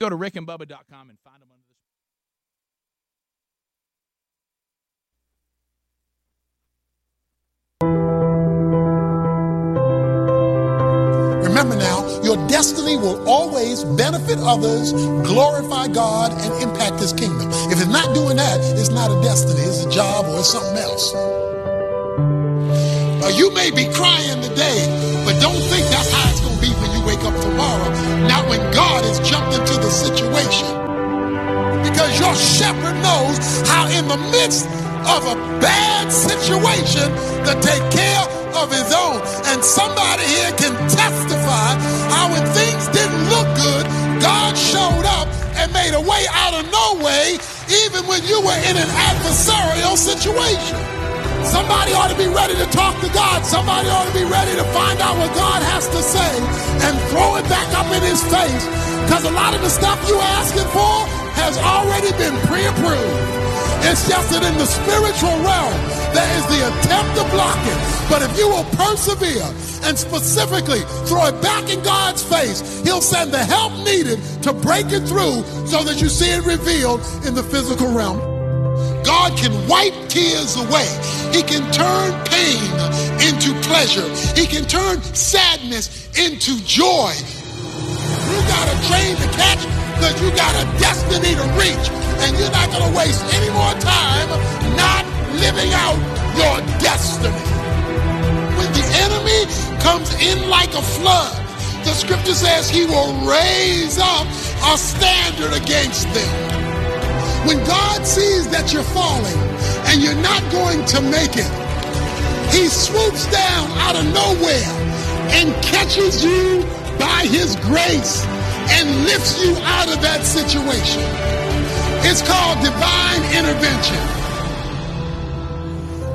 Go to rickandbubba.com and find them under the Remember now, your destiny will always benefit others, glorify God, and impact His kingdom. If it's not doing that, it's not a destiny, it's a job or it's something else. Uh, you may be crying today, but don't think that's wake up tomorrow. Not when God has jumped into the situation. Because your shepherd knows how, in the midst of a bad situation, to take care of his own. And somebody here can testify how, when things didn't look good, God showed up and made a way out of no way, even when you were in an adversarial situation. Somebody ought to be ready to talk to God. Somebody ought to be ready to find out what God has to say and throw it back up in his face. Because a lot of the stuff you're asking for has already been pre approved. It's just that in the spiritual realm, there is the attempt to block it. But if you will persevere and specifically throw it back in God's face, He'll send the help needed to break it through so that you see it revealed in the physical realm. God can wipe tears away. He can turn pain into pleasure. He can turn sadness into joy. You got a train to catch because you got a destiny to reach. And you're not going to waste any more time not living out your destiny. When the enemy comes in like a flood, the scripture says he will raise up a standard against them. When God sees that you're falling and you're not going to make it, he swoops down out of nowhere and catches you by his grace and lifts you out of that situation. It's called divine intervention.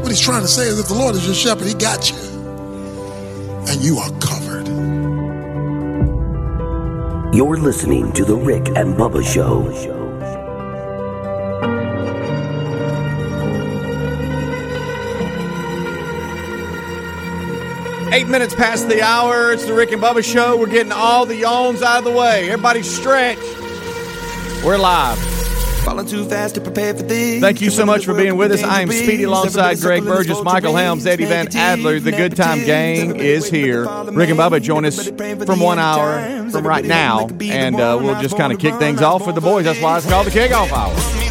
What he's trying to say is if the Lord is your shepherd, he got you. And you are covered. You're listening to The Rick and Bubba Show. Eight minutes past the hour. It's the Rick and Bubba Show. We're getting all the yawns out of the way. Everybody stretch. We're live. Falling too fast to prepare for this. Thank you so much for being with us. I am Speedy alongside Greg Burgess, Michael Helms, Eddie Van Adler. The Good Time Gang is here. Rick and Bubba join us from one hour from right now, and uh, we'll just kind of kick things off with the boys. That's why it's called the kickoff hour.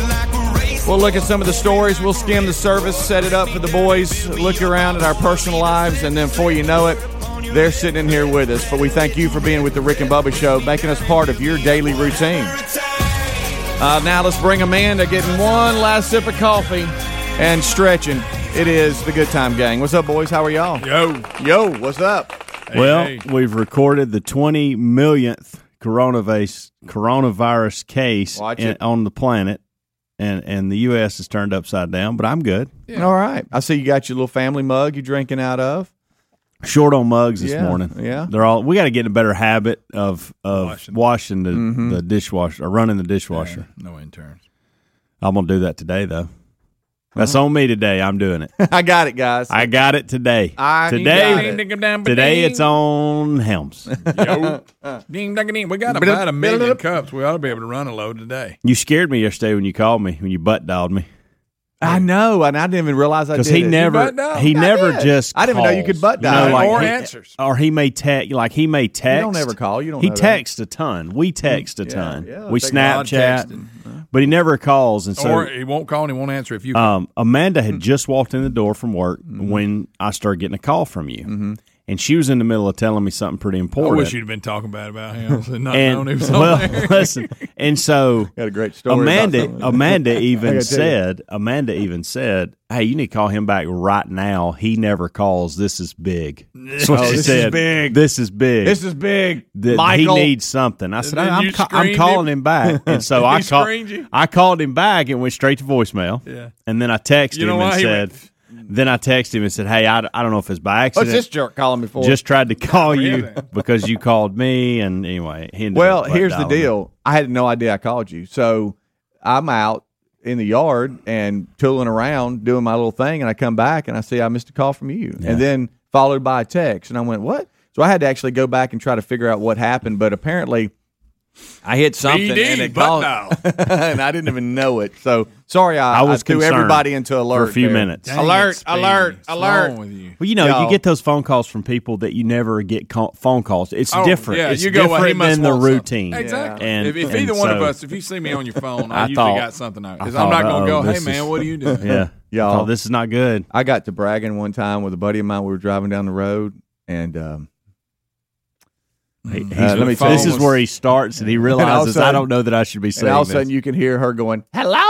We'll look at some of the stories. We'll skim the service, set it up for the boys, look around at our personal lives, and then before you know it, they're sitting in here with us. But we thank you for being with the Rick and Bubba Show, making us part of your daily routine. Uh, now let's bring Amanda getting one last sip of coffee and stretching. It is the Good Time Gang. What's up, boys? How are y'all? Yo. Yo, what's up? well, hey. we've recorded the 20 millionth coronavirus coronavirus case in- on the planet, and and the U.S. is turned upside down. But I'm good. All right. I see you got your little family mug you're drinking out of. Short on mugs this Yeah, morning. yeah. they're all. We got to get in a better habit of of Washing. washing, the, Mm-hmm. the dishwasher or running the dishwasher. No interns. I'm gonna do that today though. That's on me today. I'm doing it. I got it, guys. I got it today. I got today. it. Today it's on Helms. Yo. ding, ding, ding. We got about a million cups. We ought to be able to run a load today. You scared me yesterday when you called me when you butt dialed me I know, and I didn't even realize I did. because he it. never butt dial? he I never did. just I didn't even know you could butt You dial. know, like Or he- answers. or he may text like he may text. don't ever call. You don't He know that. texts a ton. We text a Yeah, ton. yeah, we take a lot of Snapchat, texting. but he never calls. And so or he won't call and he won't answer if you. um, Amanda Hmm. had just walked in the door from work Mm-hmm. when I started getting a call from you, and she was in the middle of telling me something pretty important. I wish you'd have been talking bad about him. and Not and known he was well, there. listen, and so Got a great story. Amanda. Amanda even gotta tell you. said, Amanda even said, "Hey, you need to call him back right now. He never calls. This is big." That's what Oh, she this is big. This is big. This is big. that Michael. he needs something. I said, then I'm, ca- I'm calling him? him back, and so I called. I called him back and went straight to voicemail. Yeah. and then I texted You know him and? He said, went- then I texted him and said, Hey, I, I don't know if it's by accident. What's this jerk calling me for? Just tried to call you because you called me, and anyway, he ended well, here's the dialing me. deal. I had no idea I called you, so I'm out in the yard and tooling around doing my little thing, and I come back and I see I missed a call from you, Yeah. and then followed by a text, and I went, "What?" So I had to actually go back and try to figure out what happened, but apparently. I hit something BD, and it butt caused, dial. and I didn't even know it. So sorry, I, I was threw everybody into alert for a few there. minutes. Dang Alert, alert, alert. with you? Well, you know, Y'all. you get those phone calls from people that you never get call- phone calls. It's Oh, different. Yeah, it's you go. Well, he different must than the want something. routine. Exactly. And- if if and either one of us, if you see me on your phone, I, I usually thought- got something out. I Because I'm not going to go. Hey this man, what are you doing? Yeah, Y'all. Oh, this is not good. I got to bragging one time with a buddy of mine. We were driving down the road, and um, He- Mm. he's- Uh, let me tell this is where he starts, and he all of a realizes I don't know that I should be saying and all of a this. sudden you can hear her going, "Hello,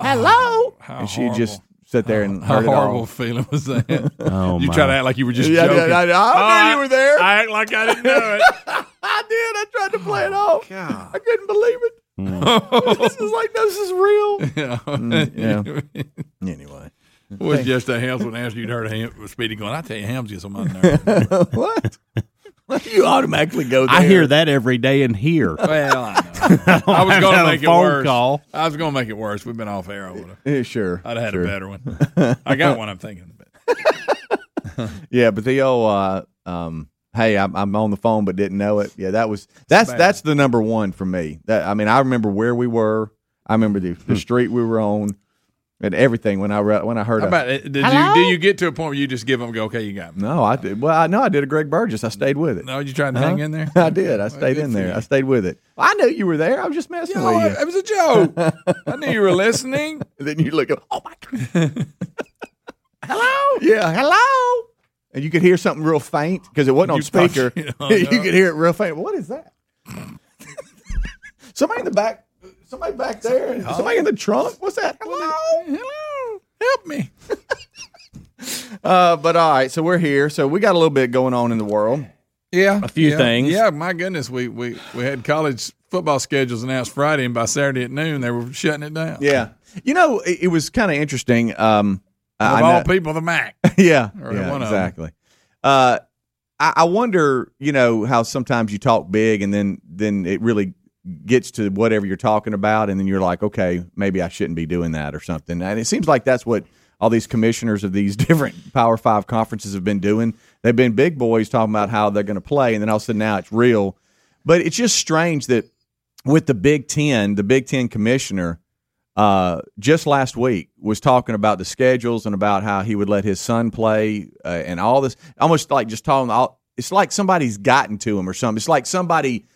hello," How and she horrible. just sat there and How heard it horrible all. feeling was that? Oh, you my. try to act like you were just Yeah, joking. yeah, I- I knew you were there. I act like I didn't know it. I did. I tried to play it off. I couldn't believe it. Hmm. this is like this is real. yeah. Mm, yeah. Anyway, was just a Helms would ask you'd heard him Speedy going. I tell you, Helms gets on my nerves. what? you automatically go there. I hear that every day in here. well, I know. I was going had to a make it worse. call. I was going to make it worse. We've been off air. I would have. Yeah, sure. I'd have had sure. a better one. I got one. I'm thinking. But Yeah, but the old uh, um, hey, I'm, I'm on the phone but didn't know it. Yeah, that was that's bad. that's the number one for me. That I mean, I remember where we were. I remember the, Hmm. the street we were on and everything when I re- when I heard. how a- about it? Did you, did you get to a point where you just give them go? Okay, you got me. no, I did. Well, I know I did a Greg Burgess. I stayed with it. No, you trying to hang in there. I did. I stayed good in there. you. I stayed with it. I knew you were there. I was just messing No, with it, you. it was a joke. I knew you were listening. And then you look up. Oh my god. hello. Yeah. Hello. And you could hear something real faint because it wasn't on You thought speaker. you- oh, you could hear it real faint. What is that? somebody in the back. Somebody back there. Somebody in the trunk. What's that? Hello. Hello, help me. Uh, but all right. So we're here. So we got a little bit going on in the world. Yeah, A few yeah. things. Yeah, my goodness, we we we had college football schedules announced Friday, and by Saturday at noon, they were shutting it down. Yeah. You know, it, it was kind of interesting. Um, of I all know- people, the MAC. yeah, yeah, one exactly. Uh, I, I wonder, you know, how sometimes you talk big and then then it really gets to whatever you're talking about, and then you're like, okay, maybe I shouldn't be doing that or something. And it seems like that's what all these commissioners of these different Power Five conferences have been doing. They've been big boys talking about how they're going to play, and then all of a sudden now it's real. But it's just strange that with the Big Ten, the Big Ten commissioner uh, just last week was talking about the schedules and about how he would let his son play uh, and all this. Almost like just talking. All, it's like somebody's gotten to him or something. It's like somebody.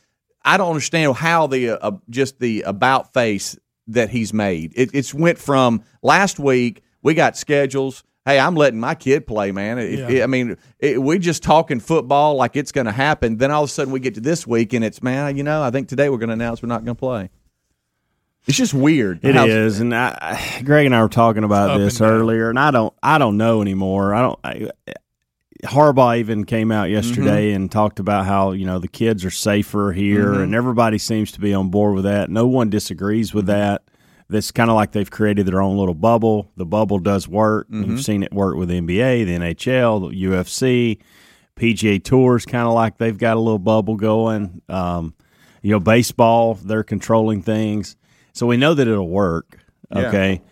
I don't understand how the uh, just the about face that he's made. It, it's went from last week. We got schedules. Hey, I'm letting my kid play, man. If- I mean, it, we just talking football like it's going to happen. Then all of a sudden we get to this week and it's man. You know, I think today we're going to announce we're not going to play. It's just weird. It how- is, and I, I- Greg and I were talking about this and earlier, and I don't, I don't know anymore. I don't. I, Harbaugh even came out yesterday and talked about how you know the kids are safer here, and everybody seems to be on board with that. No one disagrees with that. That's kind of like they've created their own little bubble. The bubble does work. You've seen it work with the NBA, the NHL, the UFC, PGA Tours. Kind of like they've got a little bubble going. Um, you know, baseball, they're controlling things, so we know that it'll work. Okay,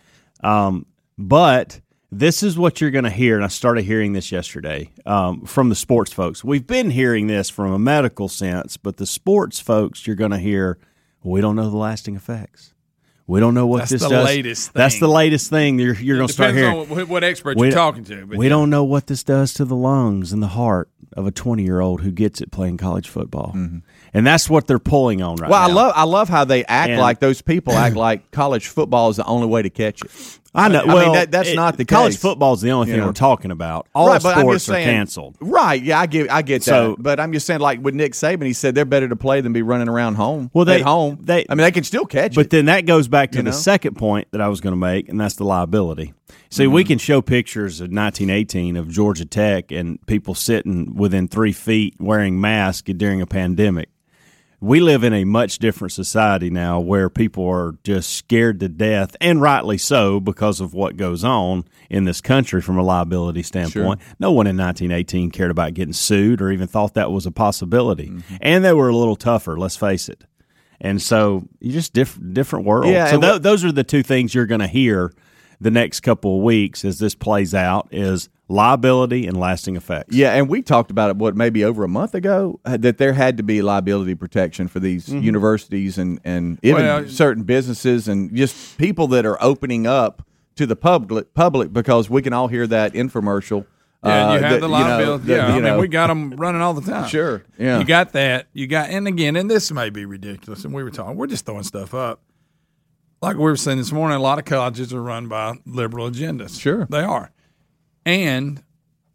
um, but this is what you're going to hear, and I started hearing this yesterday um, from the sports folks. We've been hearing this from a medical sense, but the sports folks, you're going to hear, we don't know the lasting effects. We don't know what this does. That's this the does. latest thing. That's the latest thing you're, you're going to start hearing. on what, what expert We you're talking to. But we yeah. don't know what this does to the lungs and the heart of a 20 year old who gets it playing college football, mm-hmm. and that's what they're pulling on right now. Well, I love I love how they act And- like those people act like college football is the only way to catch it. I know. I mean, Well, that- that's it- not the college case. football is the only thing know. we're talking about. All right, but I'm sports just are canceled. Right? Yeah, I get I get So- that. But I'm just saying, like with Nick Saban, he said they're better to play than be running around home. Well, they- at home. they- I mean, they can still catch it. But it. then that goes back to the know? second point that I was going to make, and that's the liability. See, we mm-hmm. can show pictures of 1918 of Georgia Tech and people sitting within three feet wearing masks during a pandemic. We live in a much different society now where people are just scared to death, and rightly so, because of what goes on in this country from a liability standpoint. No one in 1918 cared about getting sued or even thought that was a possibility. Mm-hmm. And they were a little tougher, let's face it. And so you just diff- different world. Yeah, so what- those are the two things you're going to hear the next couple of weeks as this plays out is liability and lasting effects. Yeah, and we talked about it what maybe over a month ago uh, that there had to be liability protection for these universities and and even Well, certain businesses and just people that are opening up to the public public because we can all hear that infomercial. Yeah, and you uh, have that, the you know, liability. yeah, you I mean, we got them running all the time. Sure, yeah. You got that. You got, and again, and this may be ridiculous, and we were talking, we're just throwing stuff up. Like we were saying this morning, a lot of colleges are run by liberal agendas. Sure. They are. And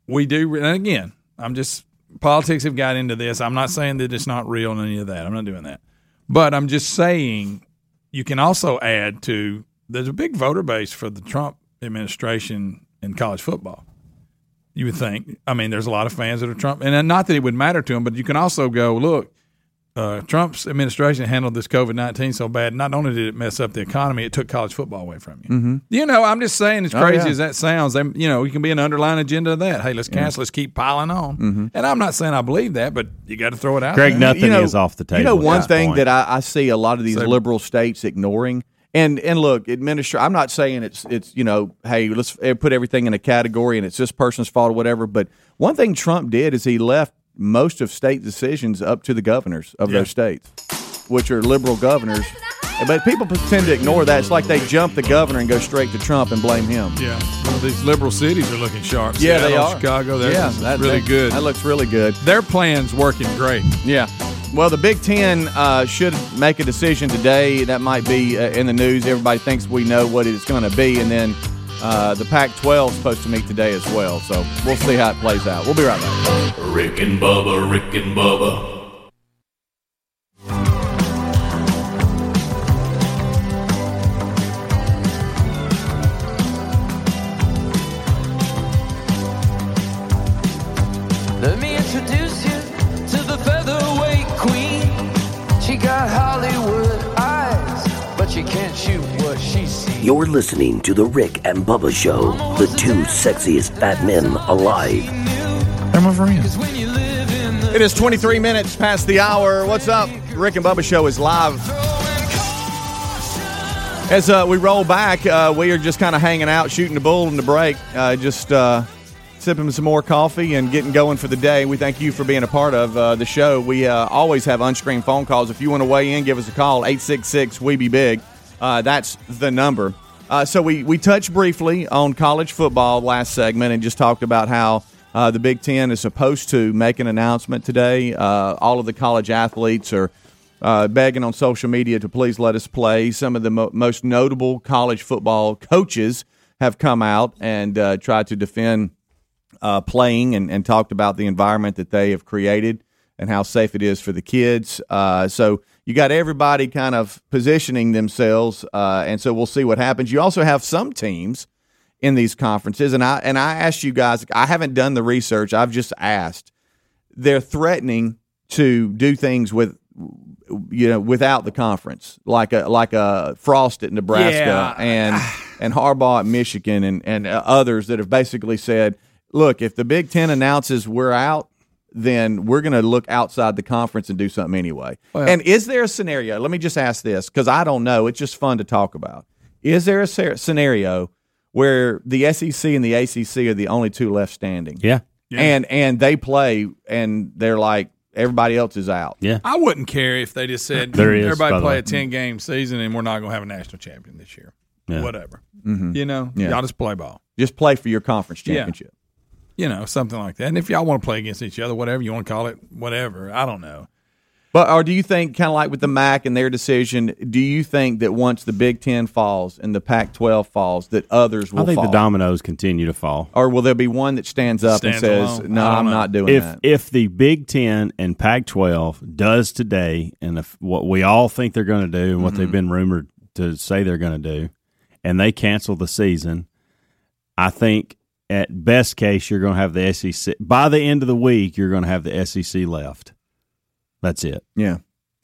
we do, and again, I'm just, politics have got into this. I'm not saying that it's not real and any of that. I'm not doing that. But I'm just saying you can also add to, there's a big voter base for the Trump administration in college football. You would think. I mean, there's a lot of fans that are Trump, and not that it would matter to them, but you can also go look. Uh, Trump's administration handled this COVID nineteen so bad. Not only did it mess up the economy, it took college football away from you. Mm-hmm. You know, I'm just saying, as crazy yeah. as that sounds, they, you know, you can be an underlying agenda of that. Hey, let's cancel. Let's keep piling on. And I'm not saying I believe that, but you got to throw it out. Greg, there. nothing you know, is off the table. You know, one thing point. that I, I see a lot of these So- liberal states ignoring, and and look, administer. I'm not saying it's it's you know, hey, let's eh, put everything in a category and it's this person's fault or whatever. But one thing Trump did is he left most of state decisions up to the governors of Yeah. those states, which are liberal governors. But people tend to ignore that. It's like they jump the governor and go straight to Trump and blame him. yeah, well, these liberal cities are looking sharp. Yeah, they Seattle, are. Chicago, they're yeah, that, really that- good. That looks really good. Their plan's working great. Yeah. Well, the Big Ten uh, should make a decision today. That might be uh, in the news. Everybody thinks we know what it's going to be. And then uh, the Pac 12 is supposed to meet today as well. So we'll see how it plays out. We'll be right back. Rick and Bubba, Rick and Bubba. Let me introduce you to the featherweight queen. She got Hollywood eyes, but she can't shoot what she sees. You're listening to The Rick and Bubba Show, the two sexiest fat men alive. I'm my friends. 'Cause when you live in the It is 23 minutes past the hour. What's up? Rick and Bubba Show is live. As uh, we roll back, uh, we are just kind of hanging out, shooting the bull in the break, uh, just uh, sipping some more coffee and getting going for the day. We thank you for being a part of uh, the show. We uh, always have unscreened phone calls. If you want to weigh in, give us a call, 866 We Be Big. Uh, that's the number. Uh, so we, we touched briefly on college football last segment and just talked about how uh, the Big Ten is supposed to make an announcement today. Uh, all of the college athletes are uh, begging on social media to please let us play. Some of the mo- most notable college football coaches have come out and uh, tried to defend playing and, and talked about the environment that they have created and how safe it is for the kids. Uh, so you got everybody kind of positioning themselves, uh, and so we'll see what happens. You also have some teams in these conferences, and I and I asked you guys. I haven't done the research. I've just asked. They're threatening to do things with you know without the conference, like a like a Frost at Nebraska Yeah. and and Harbaugh at Michigan and and uh, others that have basically said, look, if the Big Ten announces we're out, then we're going to look outside the conference and do something anyway. and is there a scenario? Let me just ask this because I don't know. It's just fun to talk about. Is there a sce- scenario where the SEC and the ACC are the only two left standing? yeah, And and they play and they're like everybody else is out. yeah. I wouldn't care if they just said There is, everybody play a ten game season and we're not going to have a national champion this year. Yeah. Whatever, mm-hmm. you know, Yeah. y'all just play ball. Just play for your conference Yeah. championship. You know, something like that. And if y'all want to play against each other, whatever you want to call it, whatever. I don't know. But or do you think kind of like with the MAC and their decision? Do you think that once the Big Ten falls and the Pac-12 falls, that others will I think fall? the dominoes continue to fall. or will there be one that stands up Stands and says, alone. "No, I don't I'm know. not doing If that"? if the Big Ten and Pac-12 does today, and if what we all think they're going to do, and what Mm-hmm. they've been rumored to say they're going to do, and they cancel the season, I think at best case you're going to have the SEC by the end of the week. You're going to have the SEC left. That's it, yeah.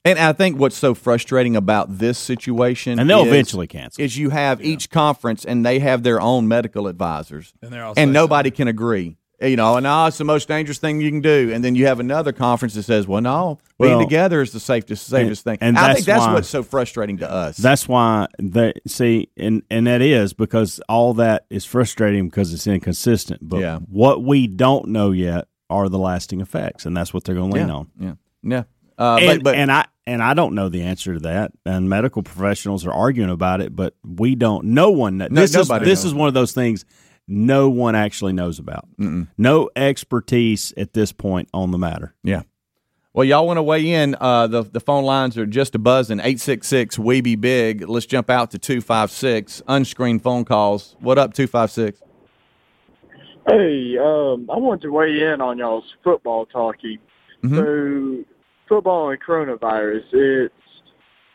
And I think what's so frustrating about this situation, and they'll is- eventually cancel. is you have each conference and they have their own medical advisors, And they're all and say nobody can agree. You know, and no, it's the most dangerous thing you can do. And then you have another conference that says, well, no, being Well, together is the safest, safest thing. and I that's think that's why- what's so frustrating to us. That's why they see, and and that is because all that is frustrating because it's inconsistent. But Yeah. what we don't know yet are the lasting effects, and that's what they're going to lean yeah, on. yeah, yeah. Uh, and, but, but and I and I don't know the answer to that. And medical professionals are arguing about it, but we don't. No one. No- this is this knows. is one of those things no one actually knows about. No expertise at this point on the matter. Yeah. Well, y'all want to weigh in? Uh, the the phone lines are just a buzzing. Eight six six. We be big. Let's jump out to two five six. Unscreened phone calls. What up? Two five six. Hey, um, I wanted to weigh in on y'all's football talking. So, football and coronavirus, it's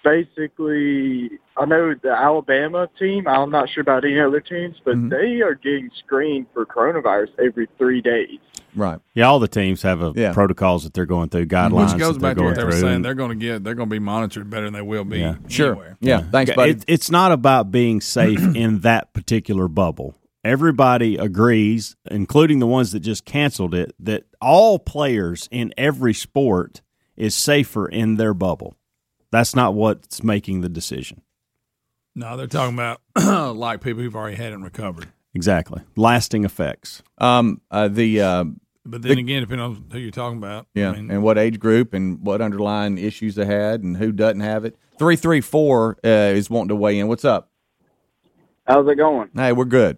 basically, I know the Alabama team, I'm not sure about any other teams, but mm-hmm. they are getting screened for coronavirus every three days. Right. Yeah, all the teams have a Yeah. protocols that they're going through, guidelines Which goes that back to they're what going they were saying. They're going to get. They're going to be monitored better than they will be. Yeah. Sure. anywhere. Yeah. Thanks, buddy. It, it's not about being safe in that particular bubble. Everybody agrees, including the ones that just canceled it, that all players in every sport is safer in their bubble. That's not what's making the decision. No, they're talking about like people who've already had it and recovered. Exactly. Lasting effects. um, uh, the uh, But then again, depending on who you're talking about. yeah, I mean, and what age group and what underlying issues they had and who doesn't have it. Three three four uh, is wanting to weigh in. What's up? How's it going? Hey, we're good.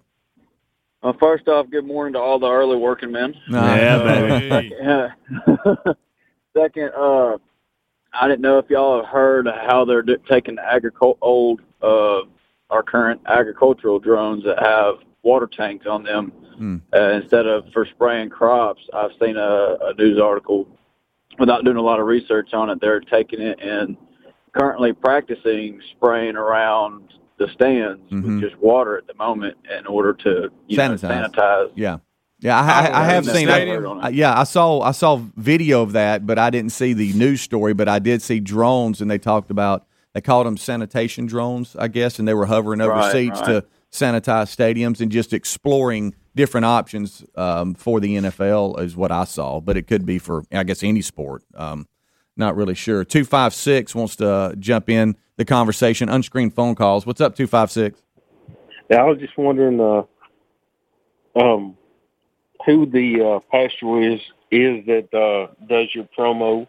Well, first off, good morning to all the early working men. Yeah, baby. hey, Second, uh, I didn't know if y'all have heard how they're d- taking the agricul- old, uh, our current agricultural drones that have water tanks on them Hmm. uh, instead of for spraying crops. I've seen a, a news article without doing a lot of research on it. They're taking it and currently practicing spraying around the stands Mhm. with just water at the moment in order to you know, Sanitize. sanitize. Yeah. Yeah, I, I, I have seen. I, yeah, I saw I saw video of that, but I didn't see the news story. But I did see drones, and they talked about they called them sanitation drones, I guess, and they were hovering over Right, seats right. to sanitize stadiums and just exploring different options um, for the NFL is what I saw. But it could be for I guess any sport. Um, not really sure. Two five six wants to jump in the conversation. Unscreened phone calls. What's up? Two five six. Yeah, I was just wondering, uh, um, who the uh, pastor is is that uh, does your promo.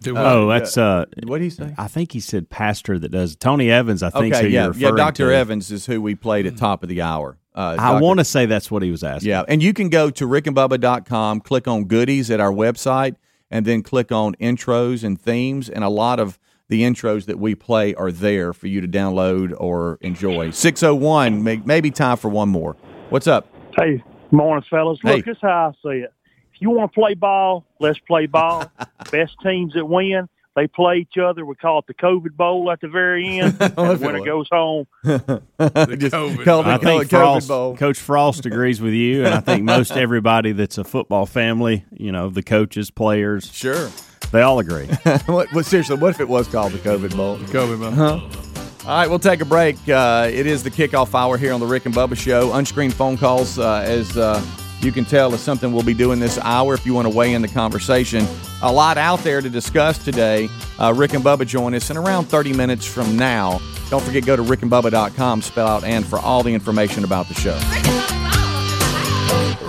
Do what? Oh, that's uh What did he say? I think he said pastor that does Tony Evans, I think Okay, who yeah, you're yeah. Doctor. Evans is who we played at top of the hour. Uh, I want to say that's what he was asking. Yeah, and you can go to rickandbubba.com, click on goodies at our website, and then click on intros and themes. And a lot of the intros that we play are there for you to download or enjoy. 601, maybe time for one more. What's up? Hey, morning, fellas. Look, Hey. this how I see it. If you want to play ball, let's play ball. Best teams that win, they play each other. We call it the COVID Bowl at the very end. and the winner goes home. Just COVID call I it think COVID Frost, Bowl. Coach Frost agrees with you, and I think most everybody that's a football family, you know, the coaches, players, Sure. they all agree. what, what, seriously, what if it was called the COVID Bowl? COVID, man. All right, we'll take a break. Uh, it is the kickoff hour here on the Rick and Bubba Show. Unscreened phone calls, uh, as uh, you can tell, is something we'll be doing this hour if you want to weigh in the conversation. A lot out there to discuss today. Uh, Rick and Bubba join us in around 30 minutes from now. Don't forget, go to rickandbubba.com, spell out and for all the information about the show.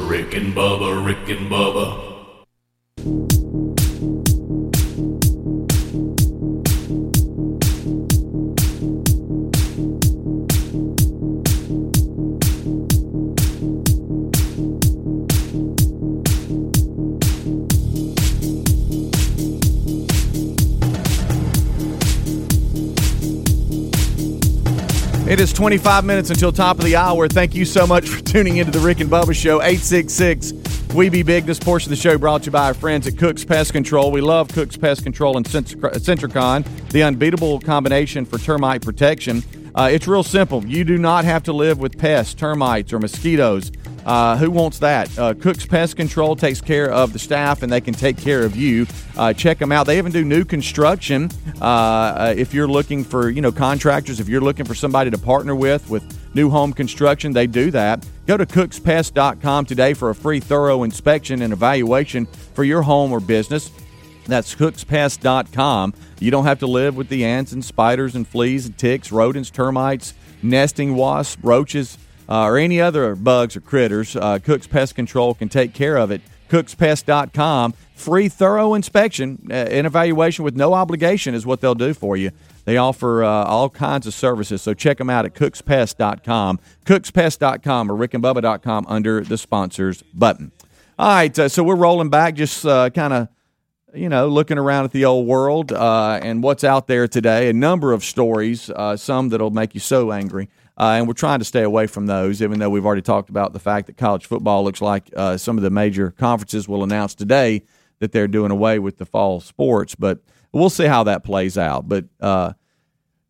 Rick and Bubba, Rick and Bubba. It is 25 minutes until top of the hour. Thank you so much for tuning into the Rick and Bubba Show. 866 We Be Big. This portion of the show brought to you by our friends at Cook's Pest Control. We love Cook's Pest Control and Centric- Sentricon, the unbeatable combination for termite protection. Uh, it's real simple. You do not have to live with pests, termites, or mosquitoes. Uh, who wants that? Uh, Cook's Pest Control takes care of the staff, and they can take care of you. Uh, check them out. They even do new construction. Uh, uh, if you're looking for, you know, contractors, if you're looking for somebody to partner with with new home construction, they do that. Go to cookspest.com today for a free, thorough inspection and evaluation for your home or business. That's cookspest.com. You don't have to live with the ants and spiders and fleas and ticks, rodents, termites, nesting wasps, roaches, uh, or any other bugs or critters. Uh, Cook's Pest Control can take care of it. Cookspest.com. Free, thorough inspection uh, and evaluation with no obligation is what they'll do for you. They offer uh, all kinds of services, so check them out at cookspest.com, cookspest.com, or rickandbubba.com under the sponsors button. All right, uh, so we're rolling back, just uh, kind of you know, looking around at the old world uh, and what's out there today, a number of stories, uh, some that'll make you so angry. Uh, and we're trying to stay away from those, even though we've already talked about the fact that college football looks like uh, some of the major conferences will announce today that they're doing away with the fall sports. But we'll see how that plays out. But uh,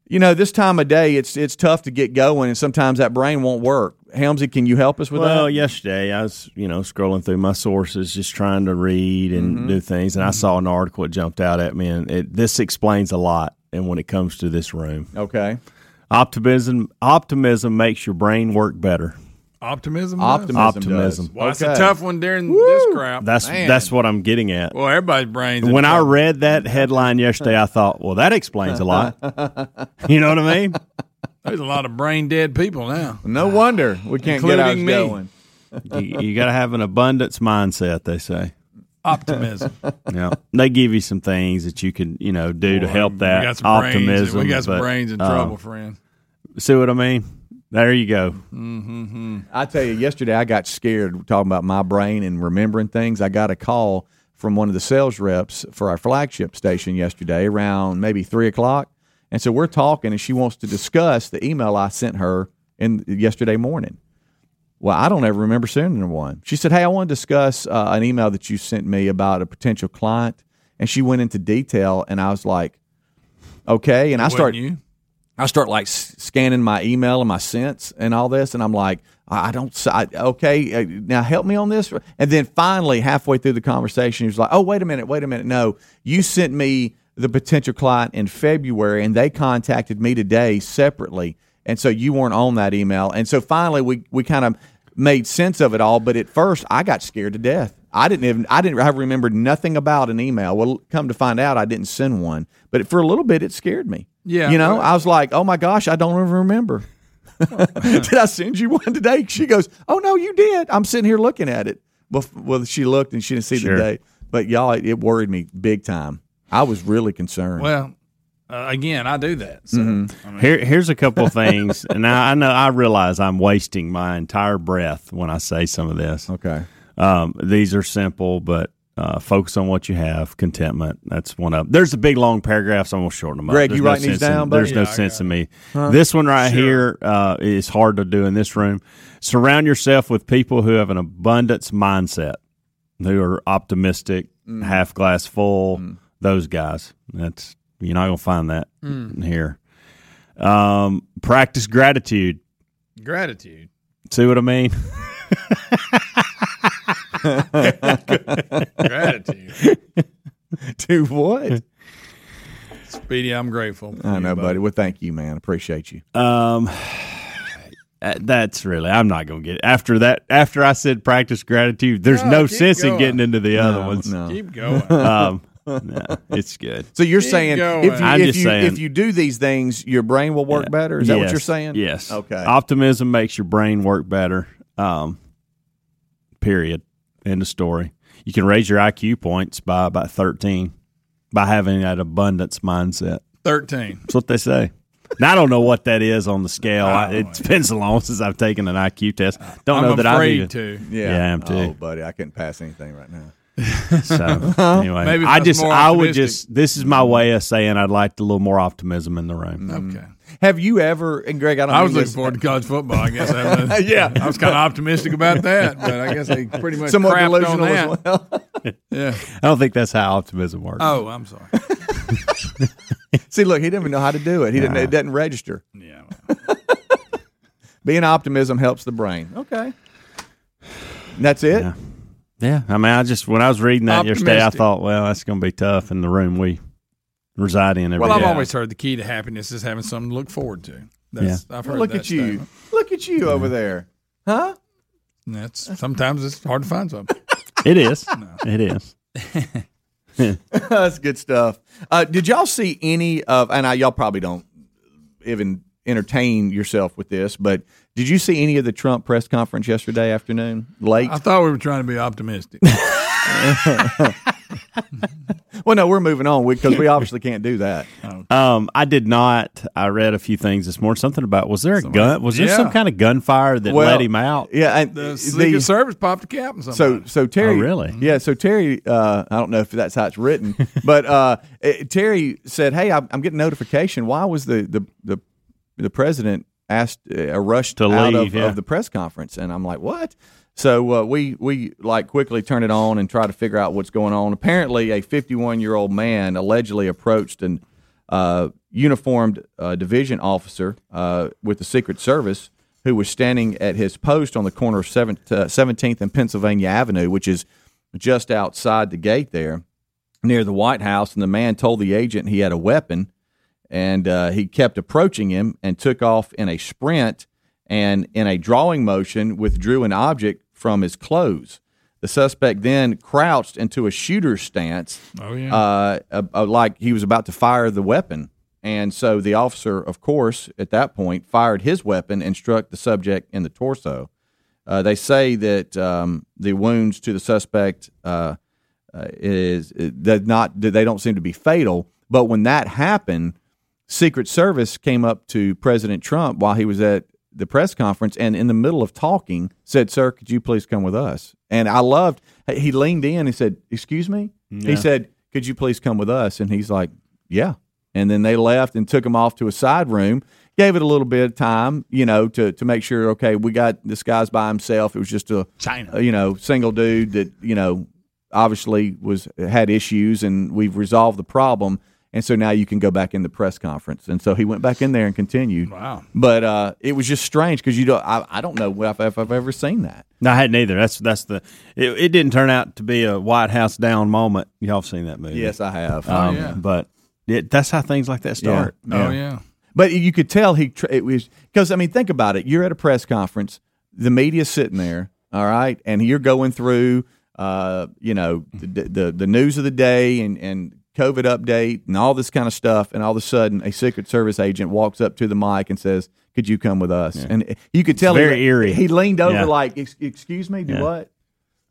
you know, this time of day, it's it's tough to get going, and sometimes that brain won't work. Helmsy, can you help us with well, that? yesterday I was, you know, scrolling through my sources, just trying to read and Mhm. do things, and I saw an article that jumped out at me, and it, this explains a lot. And when it comes to this room, Okay. Optimism optimism makes your brain work better. Optimism. Optimism does? Optimism. Well, that's Okay. a tough one during this crap. That's Man. that's what I'm getting at. well, everybody's brains. in when I trouble. read that headline yesterday, I thought, well, that explains a lot. You know what I mean? there's a lot of brain dead people now. No wonder we can't get ours Including me. going. You, you got to have an abundance mindset. They say. Optimism. Yeah, they give you some things that you can, you know, do to help that we got some Brains, optimism. we got some but, brains in uh, trouble, friend. See what I mean? There you go. Mm-hmm. I tell you, yesterday I got scared talking about my brain and remembering things. I got a call from one of the sales reps for our flagship station yesterday around maybe three o'clock, and so we're talking, and she wants to discuss the email I sent her in yesterday morning. Well, I don't ever remember sending her one. She said, "Hey, I want to discuss uh, an email that you sent me about a potential client," and she went into detail, and I was like, "Okay," and I start you? I start like scanning my email and my sense and all this, and I'm like, I don't. I, okay, uh, now help me on this. And then finally, halfway through the conversation, he was like, Oh, wait a minute, wait a minute. No, you sent me the potential client in February, and they contacted me today separately, and so you weren't on that email. And so finally, we we kind of made sense of it all. But at first, I got scared to death. I didn't even I didn't I remembered nothing about an email. Well, come to find out, I didn't send one. But for a little bit, it scared me. Yeah, you know, well- I was like, oh my gosh, I don't even remember. did I send you one today? She goes, oh no, you did. I'm sitting here looking at it. Well, well she looked and she didn't see Sure. the date. But y'all, it, it worried me big time. I was really concerned. Well, uh, again, I do that. So, Mm-hmm. I mean, Here, here's a couple of things, and I, I know I realize I'm wasting my entire breath when I say some of this. okay. Um, these are simple, but uh, focus on what you have. Contentment. That's one of. There's a big long paragraph, so I'm gonna shorten them up. Greg, There's you no writing these sense in- down. There's no Yeah, I sense got in me. This one right here uh, is hard to do in this room. Surround yourself with people who have an abundance mindset, who are optimistic, Mm. half glass full. Those guys. That's you're not gonna find that Mm. here. Um, practice gratitude. gratitude. See what I mean? Gratitude. to what? Speedy, I'm grateful. for I you, know, buddy. Well, thank you, man. Appreciate you. Um, uh, that's really. I'm not gonna get it. after that. After I said practice gratitude, there's No, no keep sense in getting into the other ones. no. Keep going. Um, no, it's good. So you're Keep saying going. if you, I'm if just you saying- if you do these things, your brain will work better. Is that what Yes, you're saying? Yes. Okay. Optimism makes your brain work better. Um, period. End of story. You can raise your IQ points by about 13 by having that abundance mindset. Thirteen. That's what they say. Now I don't know what that is on the scale. I, I it's been so long since I've taken an IQ test. Don't I'm know that I've afraid even, to. Yeah. Yeah, I am too. Oh, buddy, I couldn't pass anything right now. So uh-huh. anyway, Maybe I I just more I would just this is my way of saying I'd like a little more optimism in the room. Mm-hmm. Okay. Have you ever? And Greg, I don't. I was looking this- forward to college football. I guess. I, Yeah. I was kind of optimistic about that, but I guess they pretty much somewhat crapped on delusional that. as well. Yeah. I don't think that's how optimism works. Oh, I'm sorry. See, look, he didn't even know how to do it. He didn't. It doesn't register. Yeah. Being optimism helps the brain. Okay. That's it. Yeah. Yeah, I mean, I just when I was reading that yesterday, I thought, well, that's going to be tough in the room we reside in every Well, I've day. always heard the key to happiness is having something to look forward to. That's, I've heard Look that at you. Look at you over there. Huh? That's sometimes it's hard to find something. It is. It is. That's good stuff. Uh, did y'all see any of? And I, y'all probably don't even entertain yourself with this, but did you see any of the Trump press conference yesterday afternoon? Late. I thought we were trying to be optimistic. well, no, we're moving on because we obviously can't do that. Um, I did not. I read a few things this morning. Something about was there a gun? Was there yeah. some kind of gunfire that Well, let him out? Yeah, and The the- Secret Service popped a cap So something. so Terry, Oh, really? Yeah, so Terry, uh, I don't know if that's how it's written, but uh, Terry said, "Hey, I'm, I'm getting notification. Why was the the the, the president asked uh, rushed To out leave, of, yeah. of the press conference?" And I'm like, "What?" So uh, we we like quickly turn it on and try to figure out what's going on. Apparently, a 51 year old man allegedly approached an uh, uniformed uh, division officer uh, with the Secret Service who was standing at his post on the corner of 7th, uh, 17th and Pennsylvania Avenue, which is just outside the gate there near the White House. And the man told the agent he had a weapon, and uh, he kept approaching him and took off in a sprint and in a drawing motion withdrew an object from his clothes. The suspect then crouched into a shooter's stance, Oh, yeah. uh, uh, uh, like he was about to fire the weapon. And so the officer, of course, at that point, fired his weapon and struck the subject in the torso. Uh, they say that um, the wounds to the suspect uh, uh, is that not they don't seem to be fatal. But when that happened, Secret Service came up to President Trump while he was at the press conference and in the middle of talking said, "Sir, could you please come with us?" And I loved he leaned in and said, "Excuse me." Yeah. He said, "Could you please come with us?" And he's like, "Yeah." And then they left and took him off to a side room. Gave it a little bit of time, you know, to to make sure. Okay, we got this guy's by himself. It was just a China. a, you know, single dude that you know obviously was had issues, and we've resolved the problem. And so now you can go back in the press conference. And so he went back in there and continued. Wow. But uh, it was just strange because you don't. I, I don't know if, if I've ever seen that. No, I hadn't either. That's that's the. It, it didn't turn out to be a White House down moment. Y'all seen that movie? Yes, I have. Um, yeah. But it, that's how things like that start. oh, yeah. But you could tell he tr- it was because I mean think about it. You're at a press conference, the media's sitting there, all right, and you're going through, uh, you know, the, the the news of the day and and COVID update and all this kind of stuff, and all of a sudden a Secret Service agent walks up to the mic and says, "Could you come with us?" And you could tell very he, eerie. He leaned over Yeah. like, "Excuse me, do Yeah. what?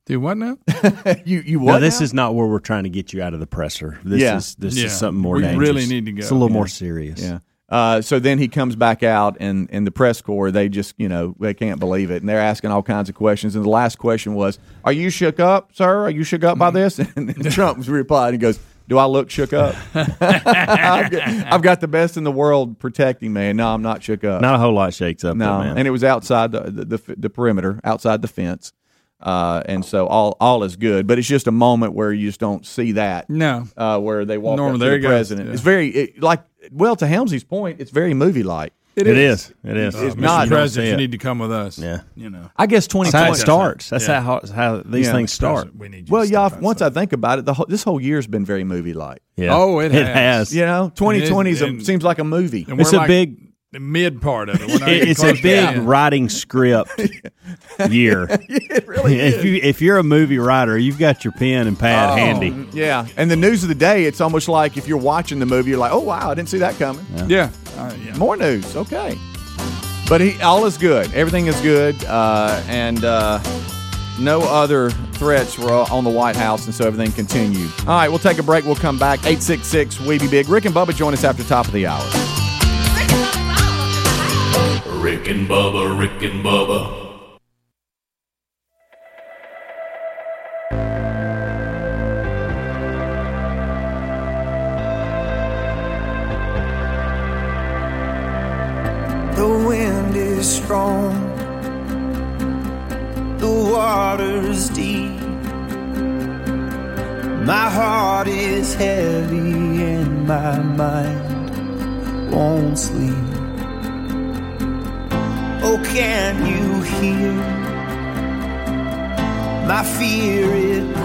Do what now? you you No, what?" this now? is not where we're trying to get you out of the presser. This Yeah. is this Yeah. is something more We dangerous. really need to go. It's a little Yeah. more serious. Yeah. Uh, so then he comes back out, and, and the press corps, they just, you know, they can't believe it. And they're asking all kinds of questions. And the last question was, Are you shook up, sir? Are you shook up by this? And, and Trump replied and goes, Do I look shook up? I've, got, I've got the best in the world protecting me. And no, I'm not shook up. Not a whole lot shakes up. no. though, man. And it was outside the, the, the, the perimeter, outside the fence. Uh, and so all all is good, but it's just a moment where you just don't see that. No. uh, where they walk Normal, up to there the president. yeah. It's very it, like well to Helmsley's point. It's very movie like. It is. It is. It's Mr. not- President, see you need to come with us. Yeah. You know. I guess twenty That's how it starts. That's Yeah. how how these Yeah. things start. We need you Well, y'all. step Once I think about it, the whole, this whole year's been very movie like. Yeah. Oh, it it has. has. You know, twenty twenty seems like a movie. And It's a like big. The mid part of it. We're not it- even It's a big the end. writing script year. it really if you if you're a movie writer, you've got your pen and pad Oh. handy. Yeah, and the news of the day, it's almost like if you're watching the movie, you're like, "Oh wow, I didn't see that coming." Yeah. Uh, yeah. More news, okay. But he, all is good. Everything is good, uh, and uh, no other threats were on the White House, and so everything continued. All right, we'll take a break. We'll come back. Eight six six, we be big. Rick and Bubba join us after top of the hour. Rick and Bubba, Rick and Bubba. The wind is strong, the water's deep. My heart is heavy and my mind won't sleep. Oh, can you hear My fear it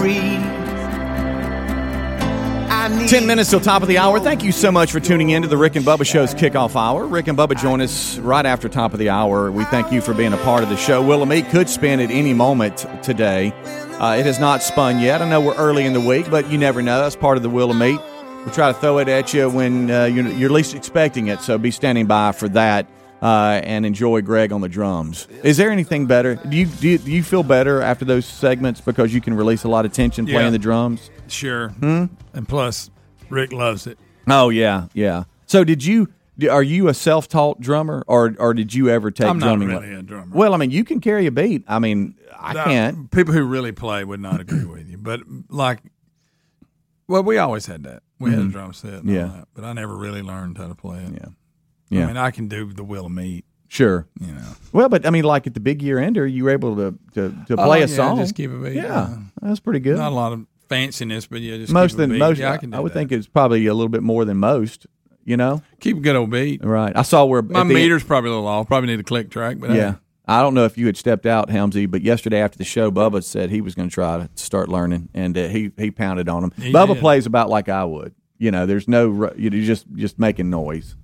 need 10 minutes till top of the hour. Thank you so much for tuning in to the Rick and Bubba Show's kickoff hour. Rick and Bubba join us right after top of the hour. We thank you for being a part of the show. Willamette could spin at any moment today. Uh, it has not spun yet. I know we're early in the week, but you never know. That's part of the Willamette. We try to throw it at you when uh, you're, you're least expecting it, so be standing by for that. Uh, and enjoy Greg on the drums. Is there anything better? Do you, do you do you feel better after those segments because you can release a lot of tension playing Yeah. the drums? Sure. Hmm? And plus, Rick loves it. Oh yeah, yeah. So did you? Are you a self-taught drummer, or or did you ever take I'm not drumming? really a drummer. Well, I mean, you can carry a beat. I mean, I can't. People who really play would not agree with you, but like, well, we always had that. We had a Mhm. drum set, and Yeah. all that, but I never really learned how to play it. Yeah, Yeah. I mean, I can do the wheel of meat. Sure. You know. Well, but I mean, like at the Big Year Ender, you were able to to, to Oh, play yeah, a song. just keep a beat, Yeah, yeah. that's pretty good. Not a lot of fanciness, but yeah, just most than beat. most. Yeah, I can do would that. think it's probably a little bit more than most. You know, keep a good old beat. Right. I saw where My meter's probably a little off. Probably need a click track, but yeah. I don't know if you had stepped out, Helmsy, but yesterday after the show, Bubba said he was going to try to start learning, and uh, he he pounded on him. He Bubba did. plays about like I would. You know, there's no you're just just making noise.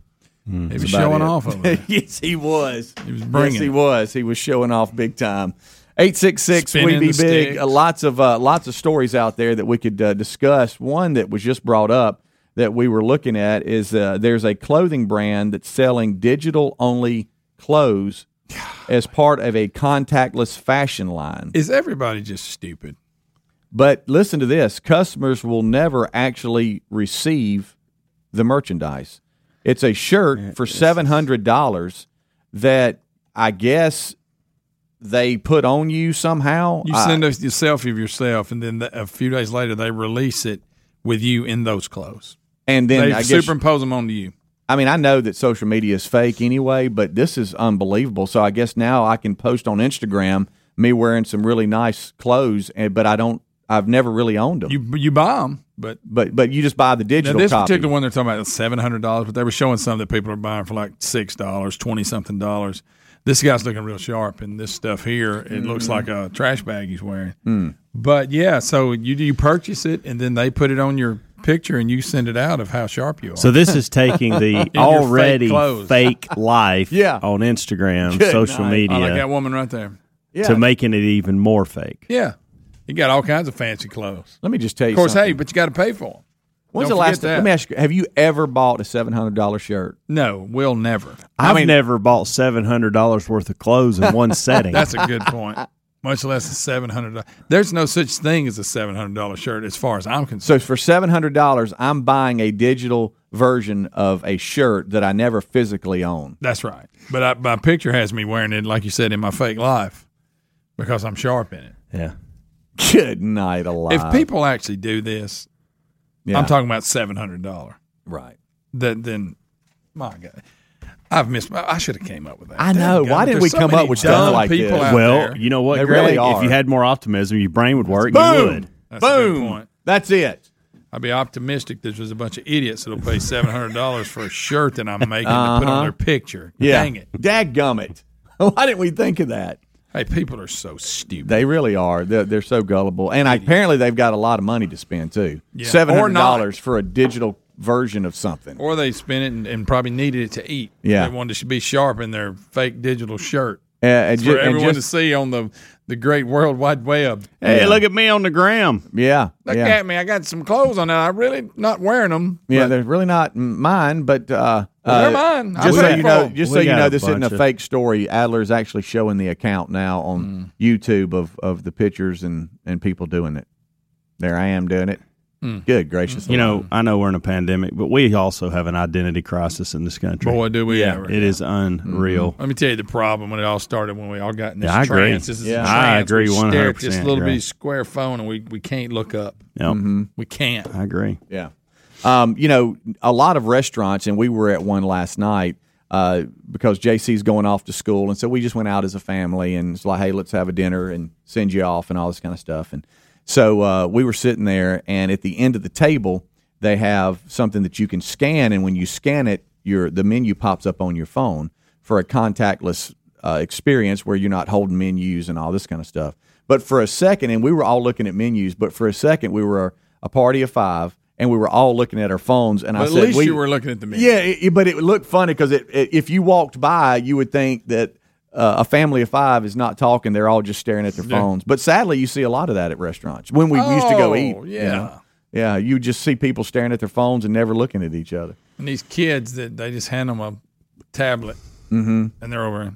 He was showing it. off over there. yes, he was. He was bringing Yes, he was. He was showing off big time. Eight six six. We be big. sticks. Uh, lots of uh, lots of stories out there that we could uh, discuss. One that was just brought up that we were looking at is uh, there's a clothing brand that's selling digital only clothes as part of a contactless fashion line. Is everybody just stupid? But listen to this: customers will never actually receive the merchandise. It's a shirt for seven hundred dollars that I guess they put on you somehow. You send us a selfie of yourself, and then the, a few days later they release it with you in those clothes. and then they I guess superimpose them onto you. I mean, I know that social media is fake anyway, but this is unbelievable. So I guess now I can post on Instagram me wearing some really nice clothes, and but I don't. I've never really owned them. You you buy them, but but but you just buy the now digital this copy. particular one they're talking about is seven hundred dollars, but they were showing some that people are buying for like six dollars, twenty something dollars. This guy's looking real sharp, and this stuff here it looks Mhm. like a trash bag he's wearing. Hmm. But yeah, so you you purchase it, and then they put it on your picture, and you send it out of how sharp you are. So this is taking the already fake, fake life Yeah. on Instagram, Good social night. media, I like that woman right there. to making it even more fake. Yeah, you got all kinds of fancy clothes. Let me just tell you. Of course, something. hey, but you got to pay for them. When's Don't the last? forget Let me ask you: Have you ever bought a seven hundred dollar shirt? No, we'll never. I've never bought seven hundred dollars worth of clothes in one setting. That's a good point. Much less a seven hundred. There's no such thing as a seven hundred dollar shirt, as far as I'm concerned. So for seven hundred dollars, I'm buying a digital version of a shirt that I never physically own. That's right. But I, my picture has me wearing it, like you said, in my fake life, because I'm sharp in it. Yeah. Good night, alive. If people actually do this, Yeah. I'm talking about seven hundred dollar. Right. That then, my God, I've missed. I should have came up with that. I know. Dadgummit, Why didn't we so come up with dumb stuff like people this? well, there. you know what, They Greg? really If you had more optimism, your brain would work. You Boom. would. That's Boom. point. That's it. I'd be optimistic that there's a bunch of idiots that'll pay seven hundred dollars for a shirt that I'm making to put Uh-huh. on their picture. Yeah. Dang it! Dadgummit. Why didn't we think of that? Hey, people are so stupid. They really are. They're, they're so gullible, and apparently they've got a lot of money to spend too. Yeah. Seven hundred dollars for a digital version of something. Or they spent it and, and probably needed it to eat. Yeah. They wanted to be sharp in their fake digital shirt. Uh, and for ju- and everyone just- to see on the, the great world wide web. Hey, Yeah. look at me on the gram. Yeah, Look yeah. at me. I got some clothes on now. I'm really not wearing them. Yeah, but they're really not mine, but uh, Well, they're uh, mine. I Just so you for know, 'em. just We so you know, this isn't a fake story. Adler's actually showing the account now on Mm. YouTube of, of the pictures and, and people doing it. There I am doing it. Mm. Good gracious, You know, I know we're in a pandemic, but we also have an identity crisis in this country. Boy, do we yeah, ever. It is unreal. Let me tell you the problem when it all started when we all got in this Yeah, I agree. trance. This is Yeah. a I trance. agree We stare at this little right. bitty square phone and we, we can't look up. Yep. We can't. I agree. Yeah. Um, you know, a lot of restaurants, and we were at one last night uh, because JC's going off to school. And so we just went out as a family and it's like, hey, let's have a dinner and send you off and all this kind of stuff. And so uh, we were sitting there, and at the end of the table, they have something that you can scan. And when you scan it, your the menu pops up on your phone for a contactless uh, experience where you're not holding menus and all this kind of stuff. But for a second, and we were all looking at menus, but for a second, we were a, party of five. And we were all looking at our phones, and I But at said, least we, you were looking at the menu. Yeah, it, but it looked funny because if you walked by, you would think that uh, a family of five is not talking; they're all just staring at their Yeah. phones. But sadly, you see a lot of that at restaurants when we used to go Oh, eat. you yeah. know? yeah, you just see people staring at their phones and never looking at each other. And these kids that they just hand them a tablet Mm-hmm. and they're over,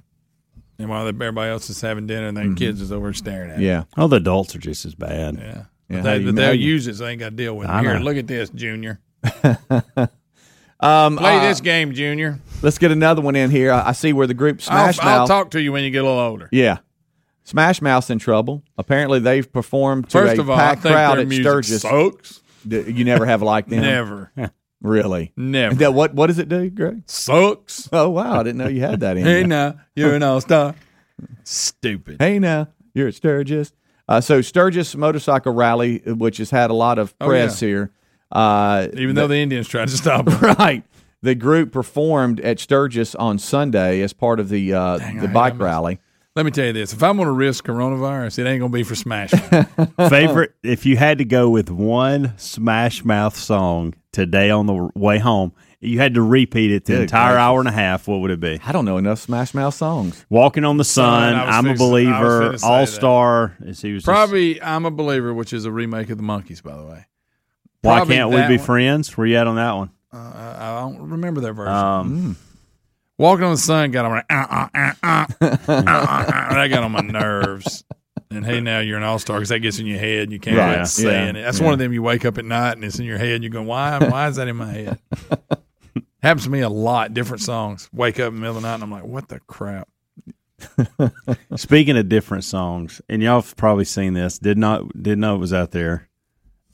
and while everybody else is having dinner, and their kids is over staring at. it. Yeah. Oh, the adults are just as bad. Yeah. Yeah, But they, you- but how they'll use it, so they ain't got to deal with it. Here, look at this, Junior. Um, Play uh, this game, Junior. Let's get another one in here. I, I see where the group I'll, Smash I'll talk to you when you get a little older. Yeah. Smash Mouth's in trouble. Apparently, they've performed to First a of all, I packed think crowd their at music Sturgis. sucks. D- You never have liked them? Never. Really? Never. That- what, what does it do, Greg? Sucks. Oh, wow. I didn't know you had that in Hey there. now, you're an all star. Stupid. Hey, now, you're at Sturgis. Uh, so, Sturgis Motorcycle Rally, which has had a lot of Oh, press here. Uh, Even though the Indians tried to stop right. The group performed at Sturgis on Sunday as part of the uh, the I- bike rally. Let me tell you this: if I'm going to risk coronavirus, it ain't going to be for Smash. Mouth. Favorite, if you had to go with one Smash Mouth song today on the way home, you had to repeat it the Good entire gracious. hour and a half, what would it be? I don't know enough Smash Mouth songs. Walking on the Sun, I was I'm a fixing- I Believer, All. Star. He was just- Probably, I'm a believer, which is a remake of the Monkees, by the way. Why probably can't we be one. friends? Were you at on that one? Uh, I I don't remember that version. Um, Walking on the Sun got on my uh, uh, uh, uh, uh, uh, uh, that got on my nerves. And hey, now you're an all star because that gets in your head and you can't Right. saying Yeah. it. That's Yeah. one of them you wake up at night and it's in your head and you're going, why? Why is that in my head? Happens to me a lot. Different songs. Wake up in the middle of the night and I'm like, what the crap? Speaking of different songs, and y'all have probably seen this. Did not did know it was out there.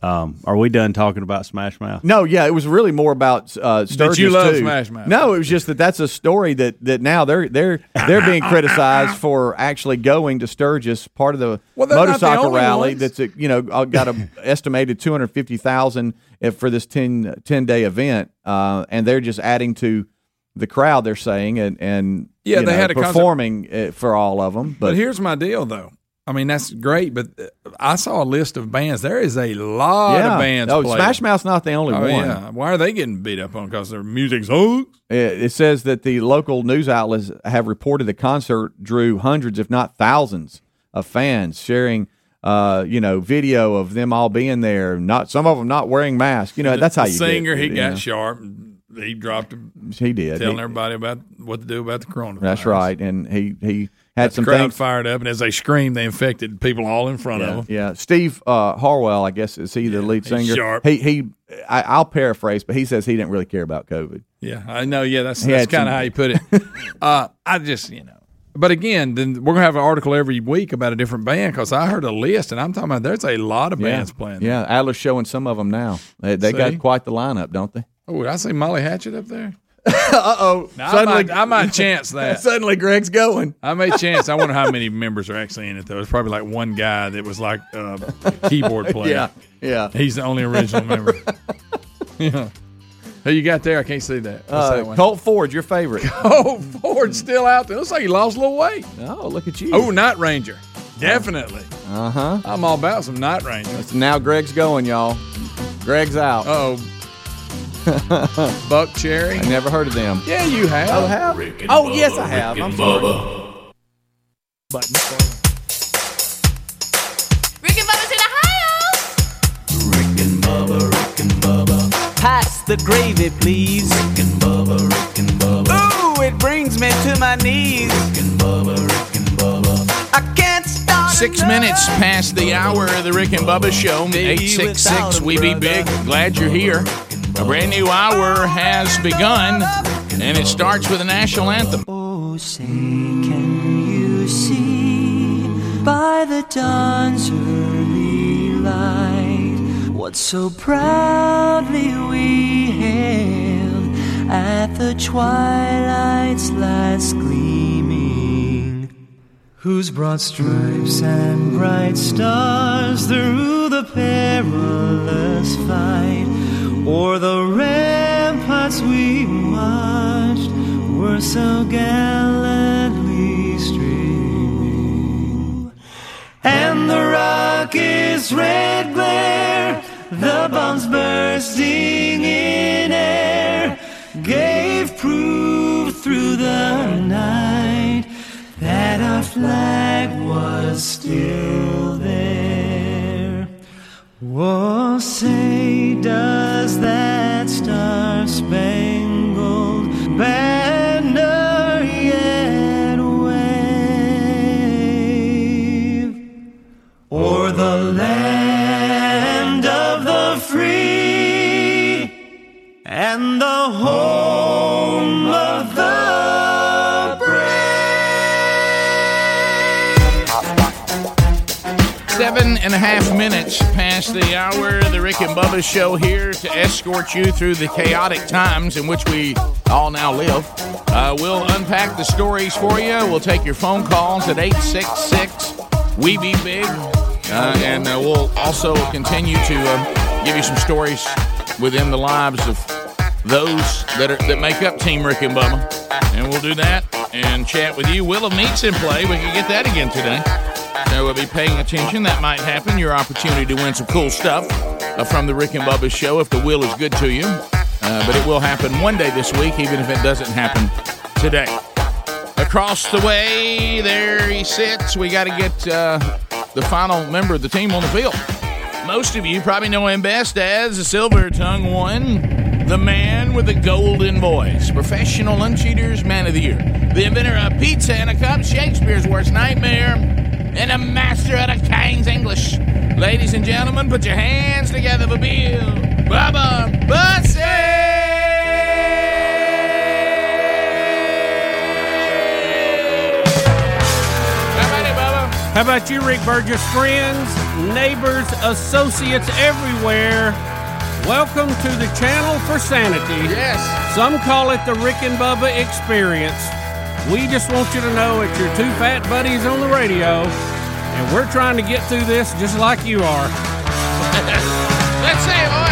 Um, are we done talking about Smash Mouth? No, yeah, it was really more about uh, Sturgis you love too. Smash Mouth. No, it was just that that's a story that that now they're they're they're being criticized for actually going to Sturgis, part of the Well, they're the motorcycle rally. ones. That's a, you know uh, got a estimated two hundred fifty thousand for this 10, 10 day event, uh, and they're just adding to the crowd. They're saying and and Yeah, you they know, had a concert- performing uh, for all of them. But But, here's my deal, though. I mean, that's great, but uh, I saw a list of bands. There is a lot yeah, of bands. oh. Smash Mouth's not the only Oh, one. yeah. Why are they getting beat up on? Because their music sucks? It says that the local news outlets have reported the concert drew hundreds, if not thousands, of fans sharing, uh, you know, video of them all being there. Not some of them not wearing masks. You know, that's how you singer. He you got know. sharp. He dropped, He did. telling He- everybody about what to do about the coronavirus. that's right, and he he had some crowd things. fired up, and as they screamed, they infected people all in front Yeah, of them. yeah. Steve uh, Harwell, I guess is he the lead he's singer? sharp. He he. I, I'll paraphrase, but he says he didn't really care about COVID. Yeah, I know. Yeah, that's He that's kind of how you put it. uh, I just, you know. But again, then we're gonna have an article every week about a different band because I heard a list, and I'm talking about there's a lot of bands yeah. playing. Yeah, Adler's showing some of them now. They, they got quite the lineup, don't they? Oh, I see Molly Hatchet up there? Uh oh! I, might, I might chance that. Suddenly, Greg's going. I may chance. I wonder how many members are actually in it. Though it's probably like one guy that was like uh, a keyboard player. Yeah, yeah. He's the only original member. yeah. Who you got there? I can't see that. What's that Uh, one? Colt Ford, your favorite. Oh, Ford's still out there. Looks like he lost a little weight. Oh, look at you. Oh, Night Ranger. Definitely. Uh huh. I'm all about some Night Ranger. Now Greg's going, y'all. Greg's out. Oh, Buckcherry. I never heard of them. Yeah, you have. Oh, have? Rick and Oh, Bubba, yes, I have. Rick I'm and sorry. Bubba. Button. Rick and Bubba's in Ohio. Rick and Bubba, Rick and Bubba. Pass the gravy, please. Rick and Bubba, Rick and Bubba. Ooh, it brings me to my knees. Rick and Bubba, Rick and Bubba. I can't start. Six minutes past the hour of the Rick and Bubba Show. 866 We Be. Big. Glad you're here. A brand new hour has begun, and it starts with a national anthem. Oh, say, can you see by the dawn's early light what so proudly we hailed at the twilight's last gleaming? Whose broad stripes and bright stars through the perilous fight Mm. O'er the ramparts we watched were so gallantly streaming. And the rocket's red glare, the bombs bursting in air, gave proof through the night that our flag was still there. Oh, say, does that star spangled banner yet wave? O'er the land of the free and the home a half minutes past the hour. Of the Rick and Bubba show here to escort you through the chaotic times in which we all now live. Uh, we'll unpack the stories for you. We'll take your phone calls at 866 We Be Big. Uh, and uh, we'll also continue to uh, give you some stories within the lives of those that are that make up Team Rick and Bubba. And we'll do that and chat with you. Wheel of Meats in play. We can get that again today. So we'll be paying attention. That might happen. Your opportunity to win some cool stuff uh, from the Rick and Bubba show if the will is good to you. Uh, but it will happen one day this week, even if it doesn't happen today. Across the way, there he sits. We got to get uh, the final member of the team on the field. Most of you probably know him best as the Silver Tongue One, the man with the golden voice, professional lunch eaters, man of the year, the inventor of pizza and a cup, Shakespeare's worst nightmare, and a master at a King's English. Ladies and gentlemen, put your hands together for Bill Bubba Bussey. How about you, Rick Burgess? Friends, neighbors, associates everywhere. Welcome to the channel for sanity. Yes. Some call it the Rick and Bubba experience. We just want you to know it's your two fat buddies on the radio, and we're trying to get through this just like you are. Let's say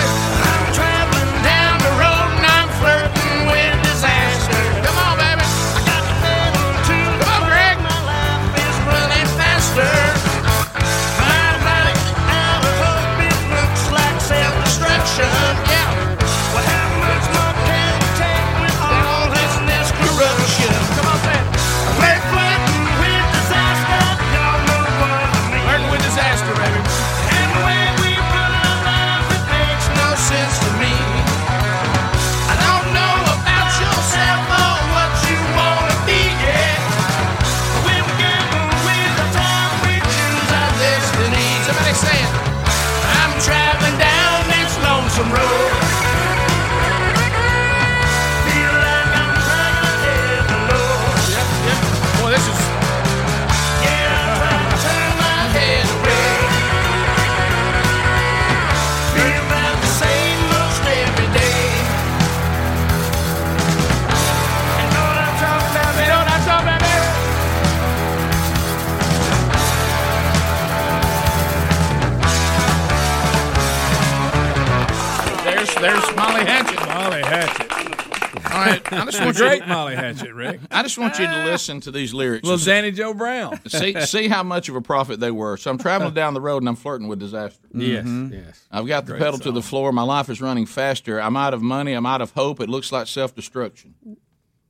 right, I just The want great you. Molly Hatchet, Rick. I just want you to listen to these lyrics. Little Danny Joe Brown. see see how much of a prophet they were. So I'm traveling down the road and I'm flirting with disaster. Yes, Mhm. yes. I've got the Great pedal to the floor. My life is running faster. I'm out of money. I'm out of hope. It looks like self destruction.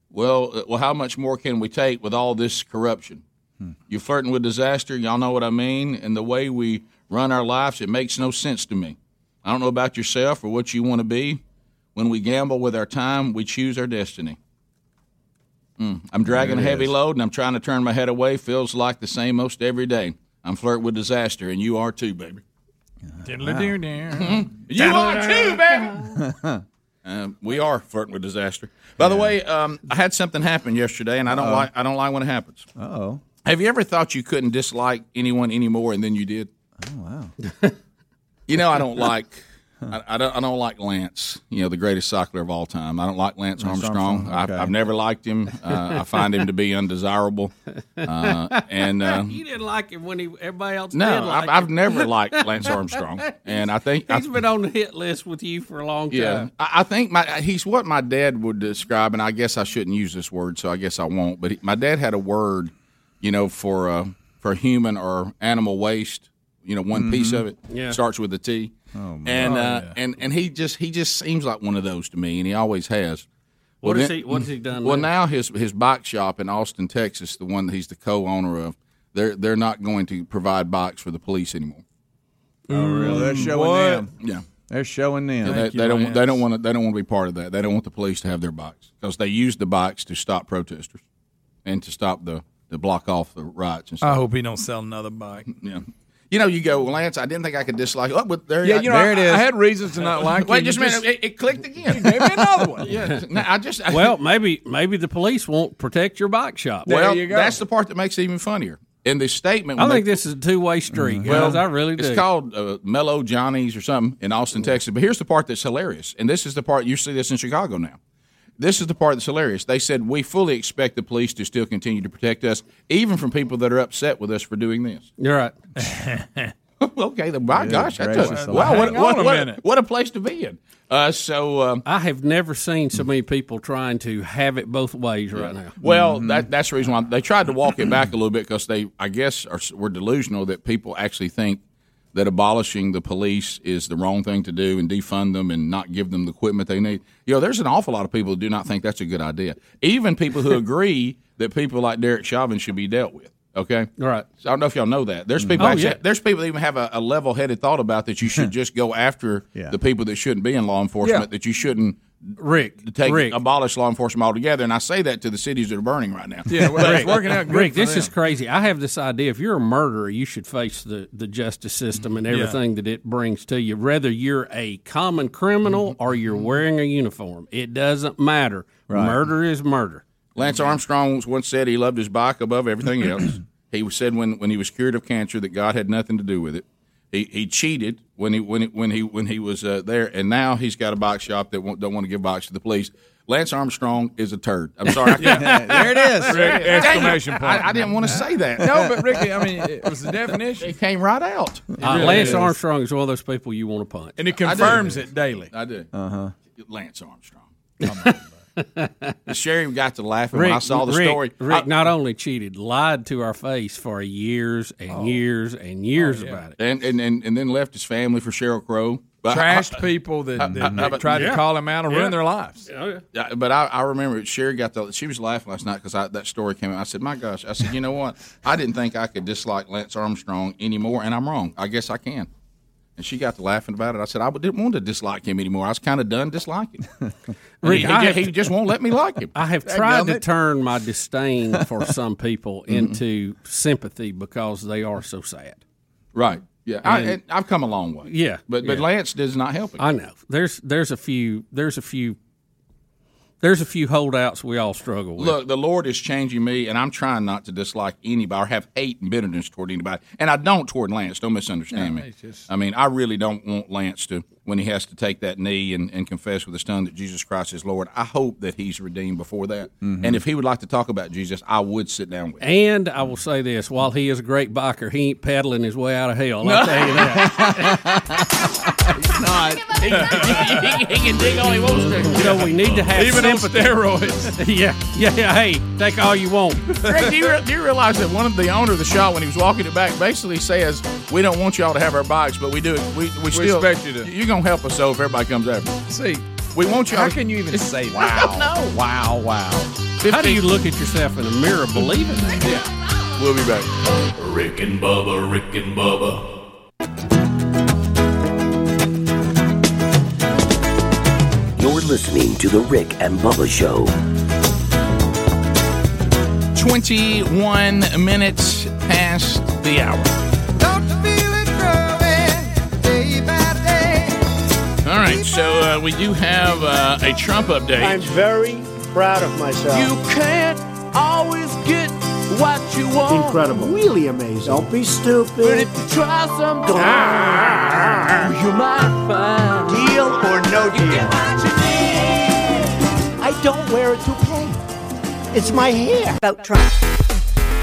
Well, uh, well, how much more can we take with all this corruption? You're flirting with disaster. Y'all know what I mean. And the way we run our lives, it makes no sense to me. I don't know about yourself or what you want to be. When we gamble with our time, we choose our destiny. Mm. I'm dragging a heavy is. load and I'm trying to turn my head away. Feels like the same most every day. I'm flirting with disaster, and you are too, baby. Diddle-a-doo-doo. You are too, baby. Uh, we are flirting with disaster. By the way, um, I had something happen yesterday, and I don't Uh-oh. like. I don't like when it happens. oh. Have you ever thought you couldn't dislike anyone anymore, and then you did? Oh wow. You know, I don't like. I, I don't. I don't like Lance. You know, the greatest cycler of all time. I don't like Lance, Lance Armstrong. Armstrong, I've, okay. I've never liked him. Uh, I find him to be undesirable. Uh, and uh, you didn't like him when he everybody else no, did like I've, I've him. never liked Lance Armstrong, and I think I, He's been on the hit list with you for a long time. Yeah, I, I think my he's what my dad would describe, and I guess I shouldn't use this word, so I guess I won't. But he, my dad had a word, you know, for uh, for human or animal waste. you know, one piece Mhm. of it Yeah. starts with a T. Oh, my- and Oh, uh, yeah. and and he just he just seems like one of those to me, and he always has. What Well, has then- he- what has he done Well, now? now his his bike shop in Austin, Texas, the one that he's the co-owner of, they're they're not going to provide bikes for the police anymore. Oh, really? They're showing What? them. Yeah. They're showing them. they, they don't. They don't want to. They don't want to be part of that. They don't want the police to have their bikes because they use the bikes to stop protesters and to stop the to block off the riots and stuff. I hope he don't sell another bike. Yeah. You know, you go, well, Lance. I didn't think I could dislike. Oh, but there, Yeah, I- you know, I, I had reasons to not like Wait him. just a minute. It, it clicked again. You gave me another one. yeah. No, I just. well, maybe maybe the police won't protect your bike shop. well, that's the part that makes it even funnier. In the statement, I think they- this is a two way street. Well, guys. I really do. It's called uh, Mellow Johnny's or something in Austin, Texas. But here's the part that's hilarious, and this is the part you see this in Chicago now. This is the part that's hilarious. They said we fully expect the police to still continue to protect us, even from people that are upset with us for doing this. You're right. okay, then my Good gosh, that's gracious a, wow, what, alive. what, on a what, minute. what a place to be in. Uh, so um, I have never seen so many people trying to have it both ways right now. Well, that that's the reason why they tried to walk it back a little bit because they, I guess, are were delusional that people actually think that abolishing the police is the wrong thing to do and defund them and not give them the equipment they need. You know, there's an awful lot of people who do not think that's a good idea. Even people who agree that people like Derek Chauvin should be dealt with. Okay, right. So I don't know if y'all know that. There's mm. people. Oh, actually, yeah. There's people that even have a, a level-headed thought about that you should just go after Yeah. the people that shouldn't be in law enforcement. Yeah. That you shouldn't Rick to take Rick. abolish law enforcement altogether. And I say that to the cities that are burning right now. Yeah, well, Rick, it's working out. Rick, this is crazy. I have this idea: if you're a murderer, you should face the, the justice system and mm-hmm. Yeah. everything that it brings to you. Whether you're a common criminal mm-hmm. or you're mm-hmm. wearing a uniform, it doesn't matter. Right. Murder is murder. Lance Armstrong once said he loved his bike above everything else. he said when, when he was cured of cancer that God had nothing to do with it. He, he cheated when he when he, when he when he was uh, there, and now he's got a box shop that won't, don't want to give box to the police. Lance Armstrong is a turd. I'm sorry. I Yeah, there it is. Dang it. Exclamation point. I, I didn't want to say that. No, but Ricky, I mean, it was the definition. It came right out. Uh, really Lance is. Armstrong is one of those people you want to punch, And it confirms it daily. I do. Uh huh. Lance Armstrong. Sherry got to laughing when I saw the Rick, story. Rick I- not only cheated, lied to our face for years and Oh. years and years oh, about it. and, and and and then left his family for Sheryl Crow. But Trashed I- people that, I- that I- I- tried to call him out and Yeah. ruin their lives. Oh, yeah, but I, I remember Sherry got the. She was laughing last night because that story came out. I said, "My gosh!" I said, "You know what? I didn't think I could dislike Lance Armstrong anymore, and I'm wrong. I guess I can." And she got to laughing about it. I said, "I didn't want to dislike him anymore. I was kind of done disliking." And Rick, he, he, I just, he just won't let me like him. I have tried to turn my disdain for some people Mm-hmm. into sympathy because they are so sad. Right. Yeah. I, And- and I've come a long way. Yeah, But but yeah. Lance does not help it. I know. There's there's a few there's a few there's a few holdouts we all struggle with. Look, the Lord is changing me, and I'm trying not to dislike anybody or have hate and bitterness toward anybody. And I don't toward Lance. Don't misunderstand No, me. just- I mean, I really don't want Lance to, when he has to take that knee and, and confess with his tongue that Jesus Christ is Lord. I hope that he's redeemed before that. Mhm. And if he would like to talk about Jesus, I would sit down with him. And I will say this: while he is a great biker, he ain't pedaling his way out of hell. I'll tell you that. not. he, he- he can dig all he wants to. You know, we need to have Even on sympathy. steroids. yeah, yeah, yeah. Hey, take all you want. Greg, do you, re- do you realize that one of the owner of the shop, when he was walking it back, basically says, "We don't want y'all to have our bikes, but we do it. We, we still expect you to." You're gonna help us, so if everybody comes after. us. See, We want y'all. how can you even say that? I don't know. Wow, wow. How do you look at yourself in the mirror believing that? Yeah. We'll be back. Rick and Bubba, Rick and Bubba. Listening to The Rick and Bubba Show. 21 minutes past the hour. Growing, day by day. All right, so uh, we do have uh, a Trump update. I'm very proud of myself. You can't always get what you want. Incredible. Really amazing. Don't be stupid. But if you try something, you might find Deal or no you get deal? what you need. I don't wear a toupee. It's my hair. Vote Trump.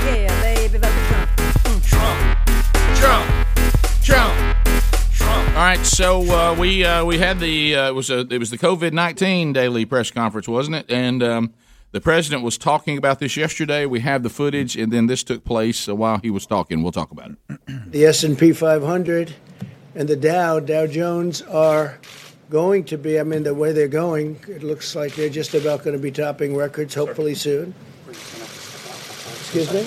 Yeah, baby, vote Trump. Trump, Trump, Trump. All right, so uh, we uh, we had the uh, it was a it was the COVID nineteen daily press conference, wasn't it? And um, The president was talking about this yesterday. We have the footage, and then this took place uh, while he was talking. We'll talk about it. the S&P 500 and the Dow, Dow Jones are going to be, I mean, the way they're going, it looks like they're just about going to be topping records hopefully soon. Excuse me?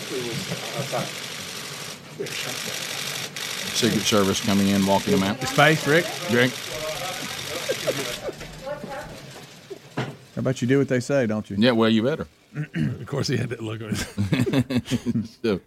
Secret Service coming in, walking them out. Space, Rick. Rick. How about you do what they say, don't you? Yeah, well, you better. of course, he had that look on his so,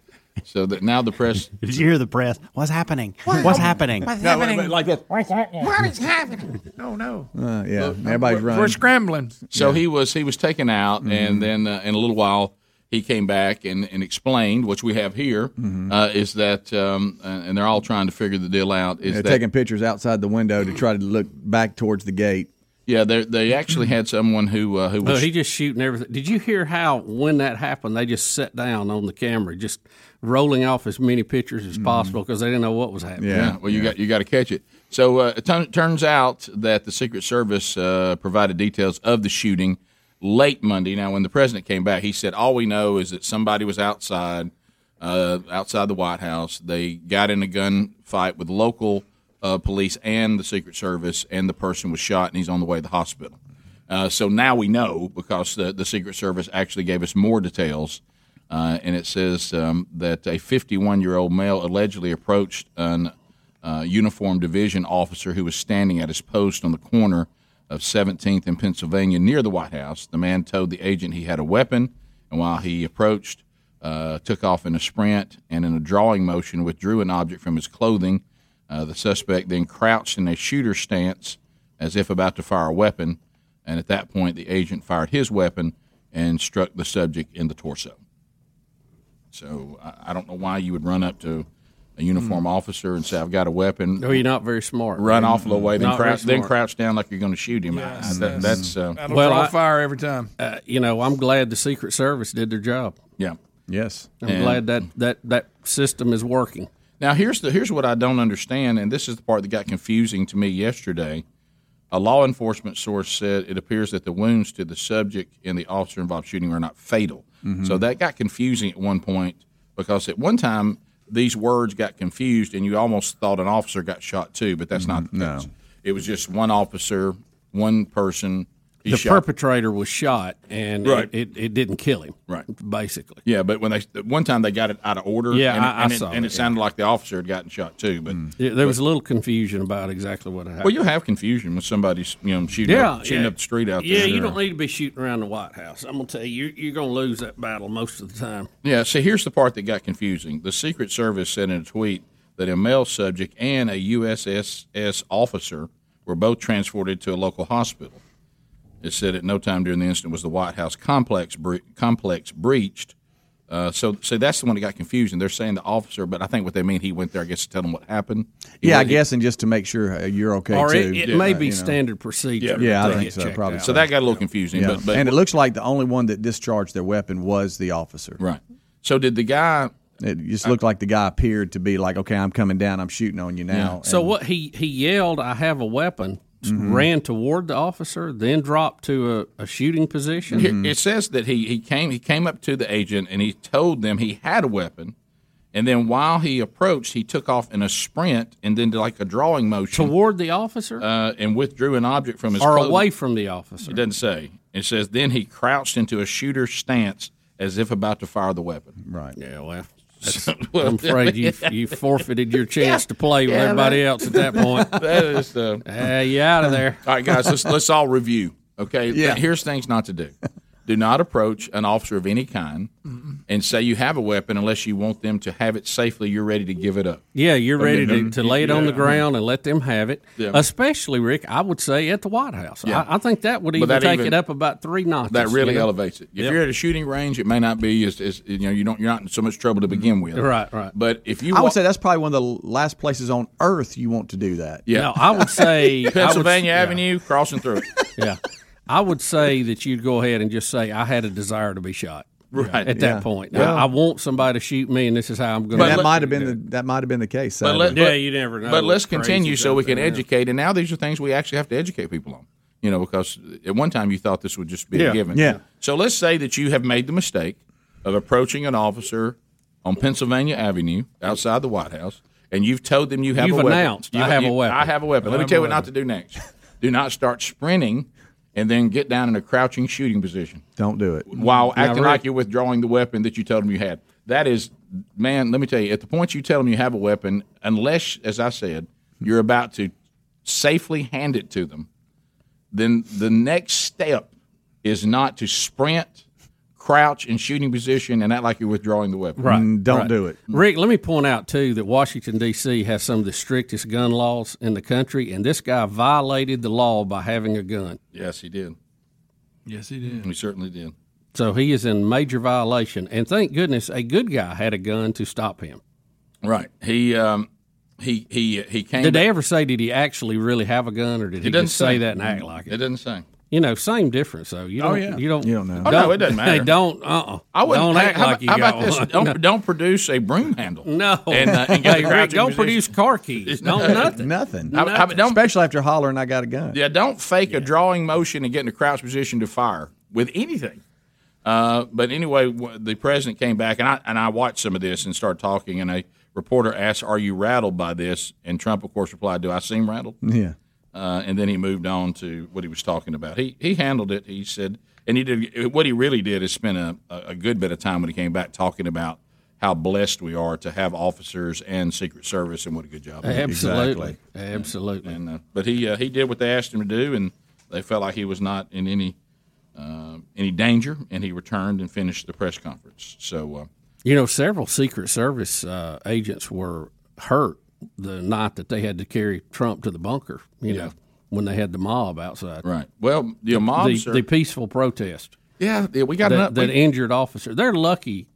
so that now the press. Did you hear the press? What's happening? What? What's happening? What's No, happening? like this. What's happening? What is happening? Oh no! Uh, yeah, everybody's running. We're scrambling. So he was he was taken out, Mm-hmm. and then uh, in a little while he came back and, and explained, which we have here, Mm-hmm. uh, is that, um, uh, and they're all trying to figure the deal out. Is They're that taking pictures outside the window to try to look back towards the gate. Yeah, they they actually had someone who uh, who Well, was he just shooting everything. Did you hear how when that happened, they just sat down on the camera, just rolling off as many pictures as possible because they didn't know what was happening. Yeah, well, you got you got to catch it. So uh, it turn- turns out that the Secret Service uh, provided details of the shooting late Monday. Now, when the president came back, he said all we know is that somebody was outside uh, outside the White House. They got in a gunfight with local uh, police and the Secret Service, and the person was shot, and he's on the way to the hospital. Uh, so now we know because the, the Secret Service actually gave us more details. Uh, and it says um, that a 51 year old male allegedly approached an uh, uniformed division officer who was standing at his post on the corner of 17th and Pennsylvania near the White House. The man told the agent he had a weapon, and while he approached, uh, took off in a sprint and in a drawing motion withdrew an object from his clothing. Uh, the suspect then crouched in a shooter stance as if about to fire a weapon, and at that point, the agent fired his weapon and struck the subject in the torso. So I, I don't know why you would run up to a uniform officer and say, "I've got a weapon." No, you're not very smart. Run off a little way, then Not crouch, then crouch down like you're going to shoot him. I- I- that- that's uh, well, I- fire every time. Uh, you know, I'm glad the Secret Service did their job. Yeah. Yes. I'm And- glad that, that that system is working. Now here's the here's what I don't understand, and this is the part that got confusing to me yesterday. A law enforcement source said it appears that the wounds to the subject and the officer involved shooting are not fatal. Mhm. So that got confusing at one point because at one time these words got confused and you almost thought an officer got shot too, but that's not the case. It was just one officer, one person. He the shot. perpetrator was shot, and Right. it, it, it didn't kill him. Right. Basically. Yeah, but when they one time they got it out of order. Yeah, and, I- I and it, saw and it, it sounded like the officer had gotten shot too. But Yeah, there was a little confusion about exactly what happened. Well, you have confusion when somebody's you know shooting yeah, up, shooting up the street out there. Yeah, you don't need to be shooting around the White House. I'm gonna tell you, you're, you're gonna lose that battle most of the time. Yeah, see, here's the part that got confusing. The Secret Service said in a tweet that a male subject and a USSS officer were both transported to a local hospital. It said at no time during the incident was the White House complex bre- complex breached. Uh, so, so that's the one that got confusing. They're saying the officer, but I think what they mean he went there, I guess, to tell them what happened. He Yeah, I went- guess, and just to make sure uh, you're okay Or too. it, it may be you know. standard procedure. Yeah, Yeah, I to think get so. checked Probably out. So that got a little confusing. Yeah. But, but and it looks like the only one that discharged their weapon was the officer. Right. So did the guy? It just looked like the guy appeared to be like, "Okay, I'm coming down. I'm shooting on you now." So And- what he he yelled, "I have a weapon." Mhm. Ran toward the officer, then dropped to a, a shooting position. Here- It says that he, he came he came up to the agent and he told them he had a weapon, and then while he approached, he took off in a sprint and then did like a drawing motion toward the officer uh, and withdrew an object from his or clothing. away from the officer. It doesn't say. It says then he crouched into a shooter stance as if about to fire the weapon. Right. Yeah. Well. Well, I'm afraid you you forfeited your chance to play with Yeah, everybody that- else at that point. that is the. Uh, you out of there. All right, guys, let's let's all review. Okay, Yeah. Here's things not to do. Do not approach an officer of any kind and say you have a weapon unless you want them to have it safely. You're ready to give it up. Yeah, you're ready to, to lay it on the ground and let them have it. Yeah. Especially, Rick, I would say at the White House. Yeah. I, I think that would even that take even- it up about three notches. That really you know? elevates it. If Yep. you're at a shooting range, it may not be as, as you know you don't you're not in so much trouble to begin with. Right, right. But if you I would say that's probably one of the last places on earth you want to do that. Yeah. No, I would say I would- Pennsylvania yeah. Avenue, crossing through it. Yeah. I would say that you'd go ahead and just say, I had a desire to be shot. Right. At Yeah. that point. Yeah. I, I want somebody to shoot me, and this is how I'm going to that might have been the, that might have been the case. But sadly. let, yeah, you never know. But let's continue so we can there is. educate. And now these are things we actually have to educate people on. You know, because at one time you thought this would just be Yeah. a given. Yeah. So let's say that you have made the mistake of approaching an officer on Pennsylvania Avenue outside the White House, and you've told them you have You've a weapon. announced, "I have a weapon." I have a weapon. I Let me tell you what not to do next. do not start sprinting and then get down in a crouching shooting position Don't do it. while Now, acting Rick- like you're withdrawing the weapon that you told them you had. That is, man. Let me tell you, at the point you tell them you have a weapon, unless, as I said, you're about to safely hand it to them, then the next step is not to sprint, crouch in shooting position, and act like you're withdrawing the weapon. Right. don't right. do it. Rick, let me point out, too, that Washington, D.C. has some of the strictest gun laws in the country, and this guy violated the law by having a gun. Yes, he did. Yes, he did. He certainly did. So he is in major violation. And thank goodness a good guy had a gun to stop him. Right. He um, he he he came. Did back- they ever say, did he actually really have a gun, or did he It doesn't just say that and act like it? It doesn't say. You know, same difference, though. You Oh, don't, yeah. You don't, You don't know. Oh, no, it doesn't matter. They don't, uh-uh. I wouldn't. Don't hey, act how, like you how about got this? one. Don't No. don't produce a broom handle. No. and, uh, and Hey, Rick, don't position. produce car keys. Don't nothing. Nothing. How- how about- don't Especially after hollering, I got a gun. Yeah, don't fake a drawing motion and get in a crouch position to fire with anything. Uh, but anyway, the president came back, and I and I watched some of this and started talking. And a reporter asked, "Are you rattled by this?" And Trump, of course, replied, "Do I seem rattled?" Yeah. Uh, and then he moved on to what he was talking about. He he handled it. He said, and he did what he really did is spend a, a good bit of time when he came back talking about how blessed we are to have officers and Secret Service and what a good job. they did. Absolutely. Absolutely. And uh, but he uh, he did what they asked him to do, and they felt like he was not in any uh, any danger, and he returned and finished the press conference. So uh, You know, several Secret Service uh, agents were hurt the night that they had to carry Trump to the bunker. You Yeah. know, when they had the mob outside. Right. Well, the the, mobs the, the peaceful protest. Yeah, yeah, we got that, enough- that we- injured officer. They're lucky.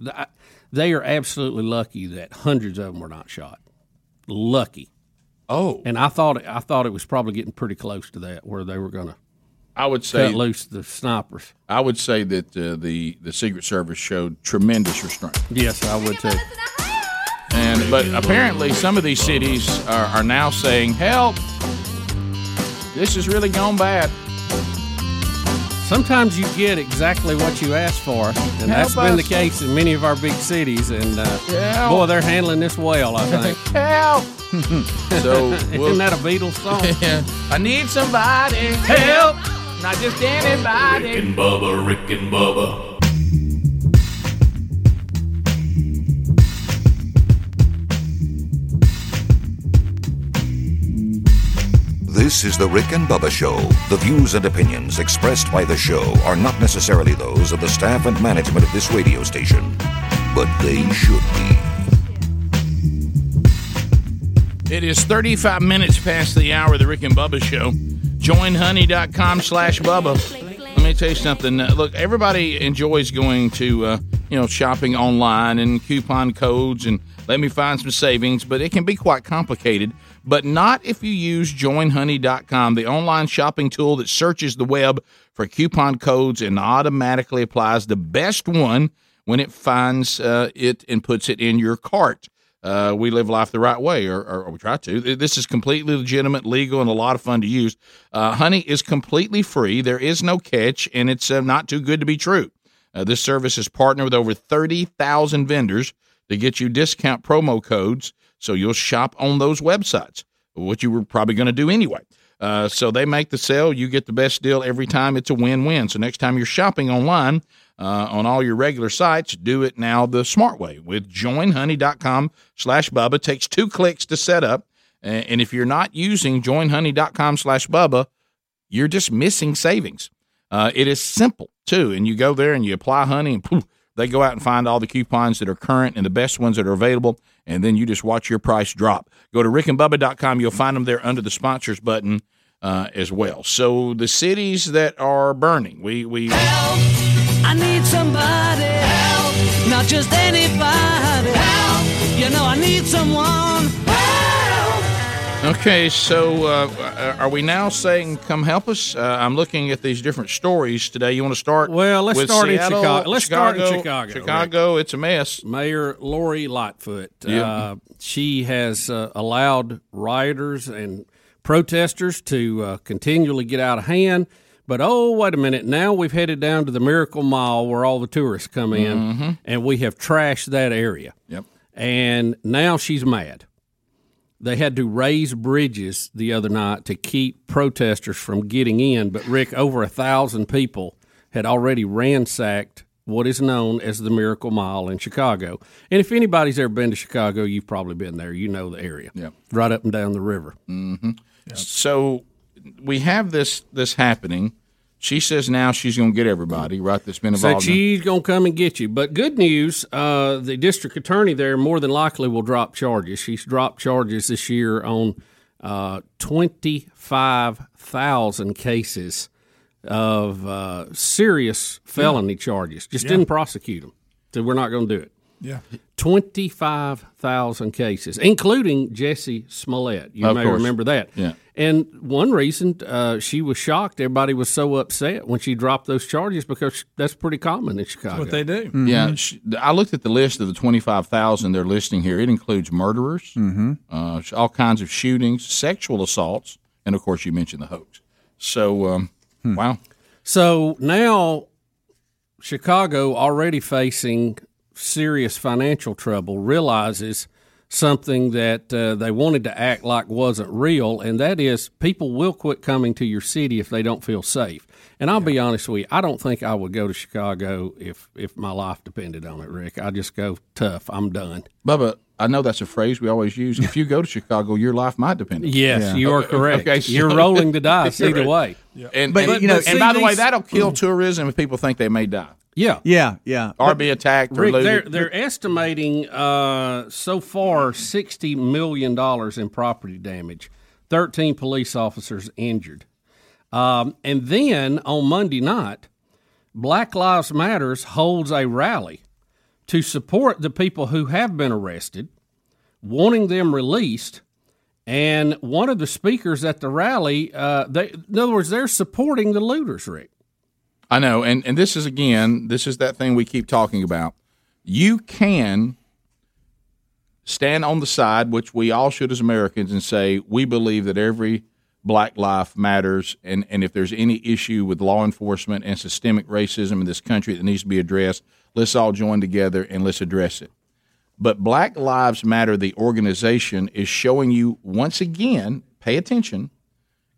They are absolutely lucky that hundreds of them were not shot. Lucky. Oh, and I thought I thought it was probably getting pretty close to that, where they were going to I would say cut loose the snipers. I would say that uh, the the Secret Service showed tremendous restraint. Yes, I would too. And but apparently, some of these cities are, are now saying, "Help! This has really gone bad." Sometimes you get exactly what you asked for, and that's Help been the case in many of our big cities. And uh, boy, they're handling this well, I think. Help! so we'll- Isn't that a Beatles song? I need somebody help, not just anybody. Rick and Bubba, Rick and Bubba. This is the Rick and Bubba Show. The views and opinions expressed by the show are not necessarily those of the staff and management of this radio station, but they should be. It is 35 minutes past the hour of the Rick and Bubba show. Joinhoney.com slash Bubba. Let me tell you something. Uh, Look, everybody enjoys going to, uh, you know, shopping online and coupon codes and let me find some savings, but it can be quite complicated. But not if you use joinhoney.com, the online shopping tool that searches the web for coupon codes and automatically applies the best one when it finds uh, it and puts it in your cart. Uh, we live life the right way, or, or, we try to. This is completely legitimate, legal, and a lot of fun to use. Uh, honey is completely free. There is no catch, and it's uh, not too good to be true. Uh, this service is partnered with over 30,000 vendors to get you discount promo codes so you'll shop on those websites, what you were probably going to do anyway. Uh, so they make the sale. You get the best deal every time. It's a win-win. So next time you're shopping online uh, on all your regular sites, do it now the smart way with joinhoney.com slash Bubba. takes two clicks to set up. And if you're not using joinhoney.com slash Bubba, you're just missing savings. Uh, it is simple too, and you go there and you apply honey, and poof, they go out and find all the coupons that are current and the best ones that are available, and then you just watch your price drop. Go to rickandbubba.com; you'll find them there under the sponsors button uh, as well. So the cities that are burning, we we help. I need somebody help, not just anybody help. You know I need someone. Okay, so uh, are we now saying, "Come help us"? Uh, I'm looking at these different stories today. You want to start? Well, let's start in Chicago. Let's start in Chicago, Chicago, it's a mess. Mayor Lori Lightfoot. Yeah. Uh, she has uh, allowed rioters and protesters to uh, continually get out of hand. But oh, wait a minute! Now we've headed down to the Miracle Mile where all the tourists come in, Mhm. and we have trashed that area. Yep. And now she's mad. They had to raise bridges the other night to keep protesters from getting in. But Rick, over a thousand people had already ransacked what is known as the Miracle Mile in Chicago. And if anybody's ever been to Chicago, you've probably been there. You know the area. Yeah. Right up and down the river. hmm So we have this this happening. She says now she's going to get everybody right that's been involved. in- she's going to come and get you. But good news, uh, the district attorney there more than likely will drop charges. She's dropped charges this year on uh, 25,000 cases of uh, serious felony charges. Just Yeah. didn't prosecute them. So we're not going to do it. Yeah. 25,000 cases, including Jussie Smollett. You Of may course. remember that. Yeah. And one reason uh, she was shocked, everybody was so upset when she dropped those charges because that's pretty common in Chicago. what they do. Yeah, sh I looked at the list of the twenty five thousand they're listing here. It includes murderers, Mhm. uh, all kinds of shootings, sexual assaults, and of course you mentioned the hoax. So, um, wow. So now Chicago, already facing serious financial trouble, realizes something that uh, they wanted to act like wasn't real, and that is people will quit coming to your city if they don't feel safe. And I'll be honest with you, I don't think I would go to Chicago if if my life depended on it, Rick. I just go tough. I'm done. Bubba, I know that's a phrase we always use. If you go to Chicago, your life might depend on it. Yes, you are correct. okay, so- You're rolling the dice either way. And, But, and, you know- and see, by the way, that'll kill tourism if people think they may die. Yeah. Yeah, yeah. Or be attacked or Rick, looted. they're they're estimating uh, so far sixty million dollars in property damage. Thirteen police officers injured, um, and then on Monday night, Black Lives Matters holds a rally to support the people who have been arrested, wanting them released. And one of the speakers at the rally, uh, they, in other words, they're supporting the looters, Rick. I know, and and this is again, this is that thing we keep talking about. You can stand on the side, which we all should as Americans, and say we believe that every black life matters, and and if there's any issue with law enforcement and systemic racism in this country that needs to be addressed, let's all join together and let's address it. But Black Lives Matter, the organization, is showing you once again, pay attention,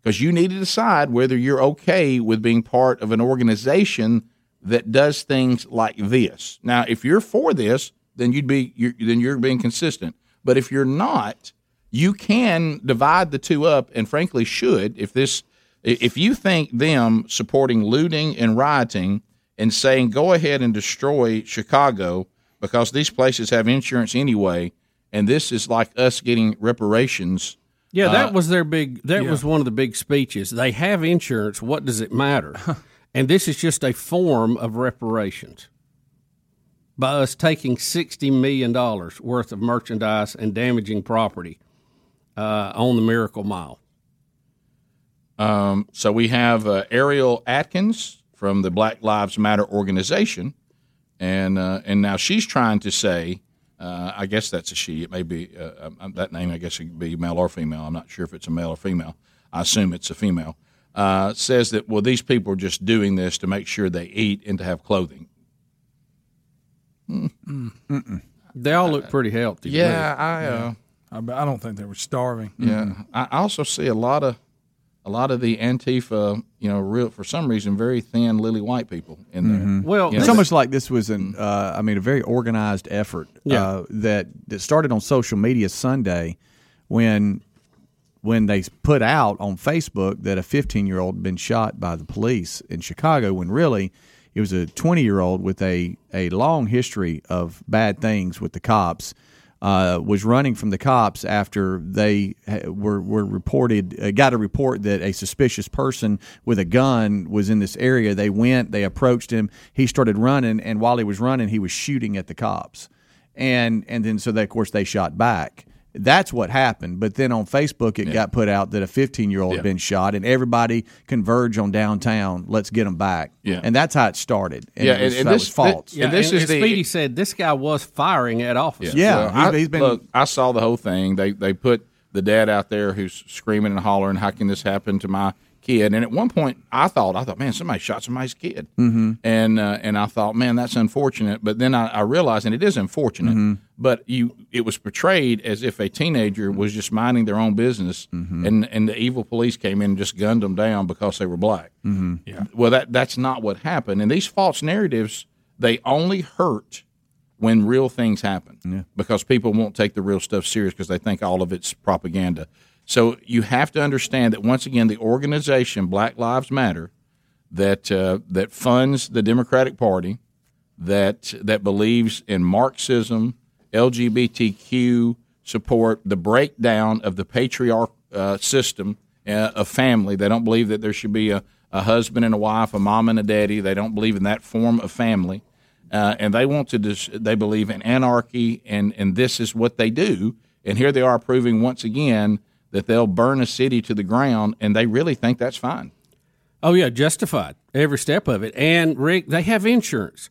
because you need to decide whether you're okay with being part of an organization that does things like this. Now, if you're for this, then you'd be you're, then you're being consistent. But if you're not, you can divide the two up, and frankly, should if this if you think them supporting looting and rioting and saying go ahead and destroy Chicago because these places have insurance anyway, and this is like us getting reparations. Yeah, that uh, was their big. That yeah. was one of the big speeches. They have insurance. What does it matter? and this is just a form of reparations by us taking sixty million dollars worth of merchandise and damaging property uh, on the Miracle Mile. Um, so we have uh, Ariel Atkins from the Black Lives Matter organization, and uh, and now she's trying to say, uh, I guess that's a she. It may be uh, um, that name. I guess it could be male or female. I'm not sure if it's a male or female. I assume it's a female. Uh, says that well, these people are just doing this to make sure they eat and to have clothing. They all look pretty healthy. Yeah, me. I. Uh, I, I don't think they were starving. Yeah, I I also see a lot of a lot of the Antifa, you know, real for some reason very thin, lily white people in there. Mhm. You know, it's almost like this was an, uh, I mean, a very organized effort Yeah. uh, that that started on social media Sunday when when they put out on Facebook that a 15 year old had been shot by the police in Chicago, when really it was a 20 year old with a a long history of bad things with the cops. Uh, was running from the cops after they were were reported uh, got a report that a suspicious person with a gun was in this area. They went, they approached him. He started running, and while he was running, he was shooting at the cops, and and then so they, of course they shot back. That's what happened. But then on Facebook, it got put out that a 15 year old Yeah. had been shot, and everybody converged on downtown. Let's get him back. Yeah. and that's how it started. And Yeah, it was, and- and this- was false. Yeah, and, and CPD said this guy was firing at officers. Well, I, look, I saw the whole thing. They they put the dad out there who's screaming and hollering, "How can this happen to my kid?" And at one point, I thought, I thought, man, somebody shot somebody's kid, Mm-hmm. and uh, and I thought, man, that's unfortunate. But then I, I realized, and it is unfortunate, Mm-hmm. but you, it was portrayed as if a teenager was just minding their own business, Mm-hmm. and and the evil police came in and just gunned them down because they were black. Mm-hmm. Yeah. Well, that that's not what happened. And these false narratives, they only hurt when real things happen because people won't take the real stuff serious because they think all of it's propaganda. So you have to understand that once again, the organization Black Lives Matter that uh, that funds the Democratic Party, that that believes in Marxism, LGBTQ support, the breakdown of the patriarch uh, system uh, of family. They don't believe that there should be a, a husband and a wife, a mom and a daddy. They don't believe in that form of family, uh, and they want to. Dis- they believe in anarchy, and and this is what they do. And here they are proving once again that they'll burn a city to the ground, and they really think that's fine. Oh yeah, justified every step of it. And Rick, they have insurance,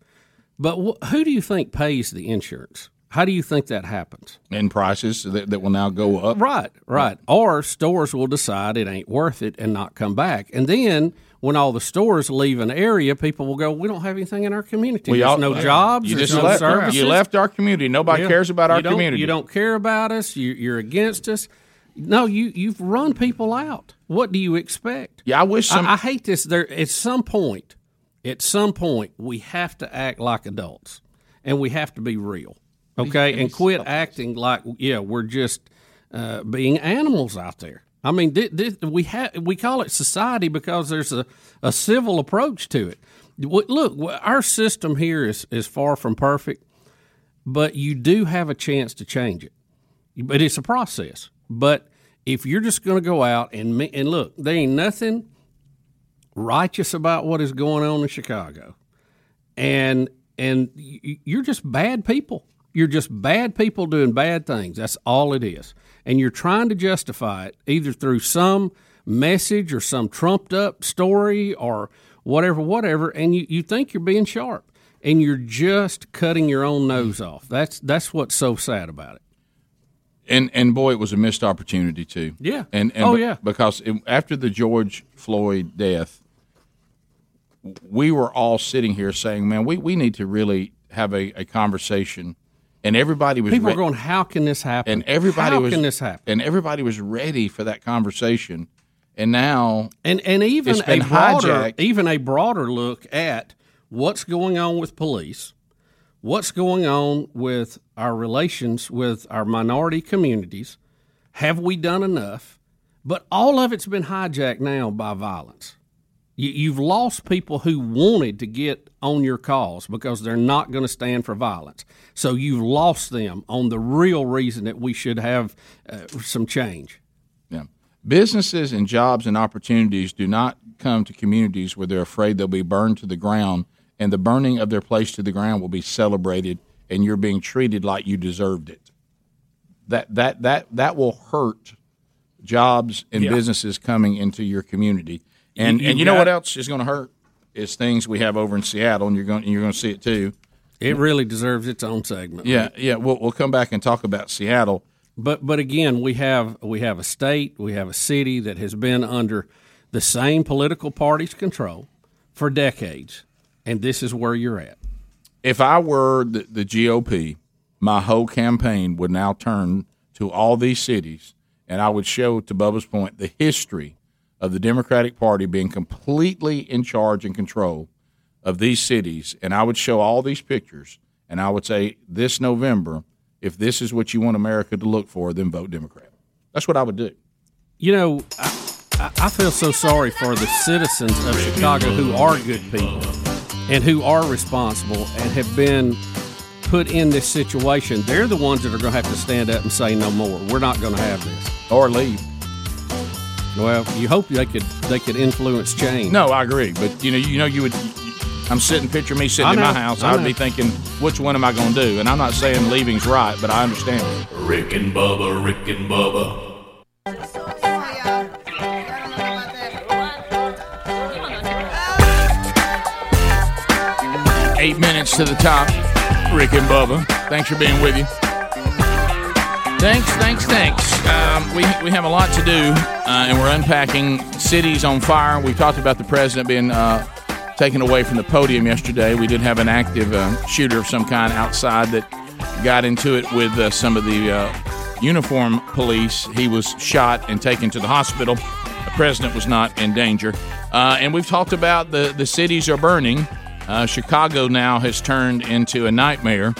but wh- who do you think pays the insurance? How do you think that happens? And prices that, that will now go up. Right, right. Or stores will decide it ain't worth it and not come back. And then when all the stores leave an area, people will go, "We don't have anything in our community. We there's all- no jobs. You there's just no left. services. You left our community. Nobody Yeah. cares about our You community. You don't care about us. You, you're against us. No, you you've run people out. What do you expect? Yeah, I wish some. I, I hate this. There at some point, at some point, we have to act like adults, and we have to be real, okay, and quit acting like yeah we're just uh, being animals out there. I mean, thi- thi- we have we call it society because there's a, a civil approach to it. Look, our system here is is far from perfect, but you do have a chance to change it. But it's a process. But if you're just going to go out and and look, there ain't nothing righteous about what is going on in Chicago, and and you're just bad people. You're just bad people doing bad things. That's all it is. And you're trying to justify it either through some message or some trumped up story or whatever, whatever. And you, you think you're being sharp and you're just cutting your own nose off. That's that's what's so sad about it. And and boy, it was a missed opportunity too. Yeah. And, and Oh, yeah. Because it, after the George Floyd death, we were all sitting here saying, "Man, we, we need to really have a, a conversation." And everybody was People re- are going, "How can this happen?" and everybody How was can this happen? and everybody was ready for that conversation. And now, and and even a broader, hijacked. even a broader look at what's going on with police, what's going on with our relations with our minority communities. Have we done enough? But all of it's been hijacked now by violence. You, you've lost people who wanted to get on your cause because they're not going to stand for violence. So you've lost them on the real reason that we should have uh, some change. Yeah. Businesses and jobs and opportunities do not come to communities where they're afraid they'll be burned to the ground, and the burning of their place to the ground will be celebrated, and you're being treated like you deserved it. That that that that will hurt jobs and Yeah. businesses coming into your community. And You- and you you know what else is going to hurt is things we have over in Seattle, and you're going you're going to see it too. It really deserves its own segment. Yeah, yeah. We'll we'll come back and talk about Seattle. But but again, we have we have a state, we have a city that has been under the same political party's control for decades, and this is where you're at. if I were the, the GOP, my whole campaign would now turn to all these cities, and I would show, to Bubba's point, the history of the Democratic Party being completely in charge and control of these cities, and I would show all these pictures, and I would say, this November, if this is what you want America to look for, then vote Democrat. That's what I would do. You know, I, I I feel so sorry for the citizens of Chicago who are good people and who are responsible and have been put in this situation. They're the ones that are going to have to stand up and say no more. We're not going to have this or leave. Well, you hope they could they could influence change. No, I agree, but you know, you know, you would. I'm sitting, picture me sitting I in my house. I I would know. be thinking, which one am I going to do? And I'm not saying leaving's right, but I understand. Rick and Bubba, Rick and Bubba. Eight minutes to the top. Rick and Bubba. Thanks for being with you. Thanks, thanks, thanks. Um, we, we have a lot to do, uh, and we're unpacking cities on fire. We talked about the president being uh, taken away from the podium yesterday. We did have an active uh, shooter of some kind outside that got into it with uh, some of the uh, uniform police. He was shot and taken to the hospital. The president was not in danger. Uh, and we've talked about the, the cities are burning. Uh, Chicago now has turned into a nightmare.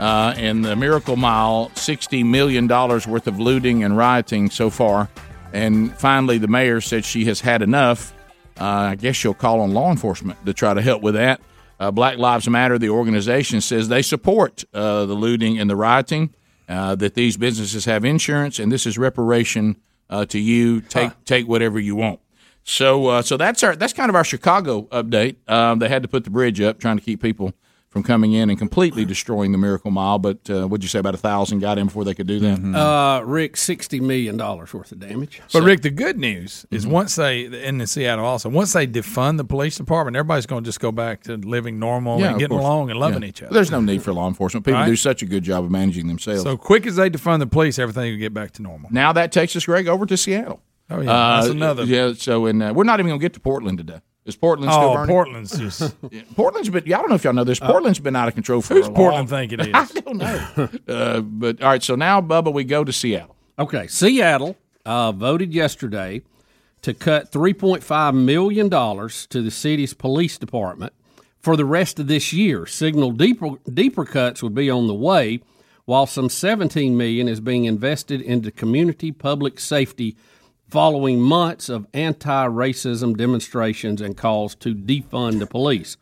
Uh, and the Miracle Mile, $60 million worth of looting and rioting so far. And finally, the mayor said she has had enough. Uh, I guess she'll call on law enforcement to try to help with that. Uh, Black Lives Matter, the organization, says they support uh, the looting and the rioting, uh, that these businesses have insurance, and this is reparation uh, to you. Take take whatever you want. So uh, so that's our that's kind of our Chicago update. Um, they had to put the bridge up, trying to keep people from coming in and completely destroying the Miracle Mile. But uh, what'd you say about a thousand got in before they could do that? Uh, Rick, sixty million dollars worth of damage. But Rick, the good news is once they in the Seattle also once they defund the police department, everybody's going to just go back to living normal Yeah, and getting course. along and loving Yeah. each other. There's no need for law enforcement. People Right. do such a good job of managing themselves. So quick as they defund the police, everything will get back to normal. now that takes us, Greg, over to Seattle. Oh yeah, that's Uh, another. Yeah. So and uh, we're not even going to get to Portland today. Is Portland still Oh, burning? Portland's just. Yeah, Portland's been. Yeah, I don't know if y'all know this. Portland's been out of control for Who's a long- Portland think it is? I don't know. uh, but all right. So now, Bubba, we go to Seattle. Okay, Seattle uh, voted yesterday to cut $3.5 million to the city's police department for the rest of this year. Signal deeper, deeper cuts would be on the way, while some 17 million is being invested into community public safety following months of anti-racism demonstrations and calls to defund the police.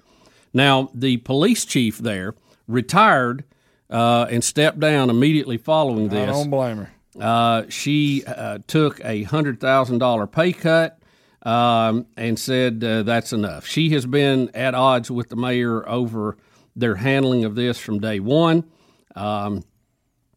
Now, the police chief there retired uh, and stepped down immediately following this. I don't blame her. Uh, she uh, took a hundred thousand dollar pay cut um, and said uh, that's enough. She has been at odds with the mayor over their handling of this from day one. Um,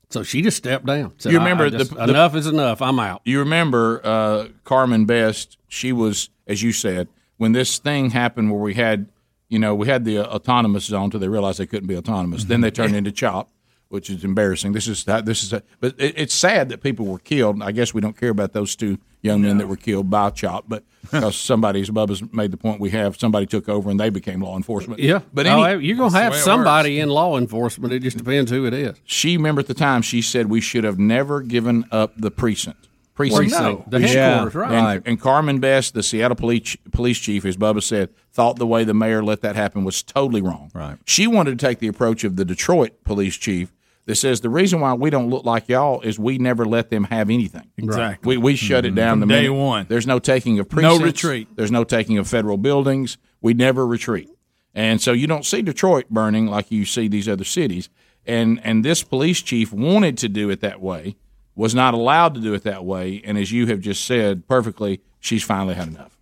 so she just stepped down. Said, You "I- I remember just- the- the- enough is enough. I'm out. You remember uh, Carmen Best? She was, as you said, when this thing happened where we had, you know, we had the uh, autonomous zone till they realized they couldn't be autonomous. Then they turned into CHOP, which is embarrassing. This is that. This is, a, but it, it's sad that people were killed. I guess we don't care about those two young men that were killed by CHOP, but because somebody, as Bubba's made the point, we have somebody took over and they became law enforcement. Yeah, but Oh, you're gonna have somebody in law enforcement. It just depends who it is. She remember at the time she said we should have never given up the precinct. Precinct. Precinct. The headquarters, right. And, Right. and Carmen Best, the Seattle police police chief, as Bubba said, thought the way the mayor let that happen was totally wrong. Right. She wanted to take the approach of the Detroit police chief that says the reason why we don't look like y'all is we never let them have anything. Exactly. We we shut it mm-hmm. down From the day minute. one. There's no taking of No retreat. There's no taking of federal buildings. We never retreat. And so you don't see Detroit burning like you see these other cities. And and this police chief wanted to do it that way, was not allowed to do it that way. And as you have just said perfectly, she's finally had enough.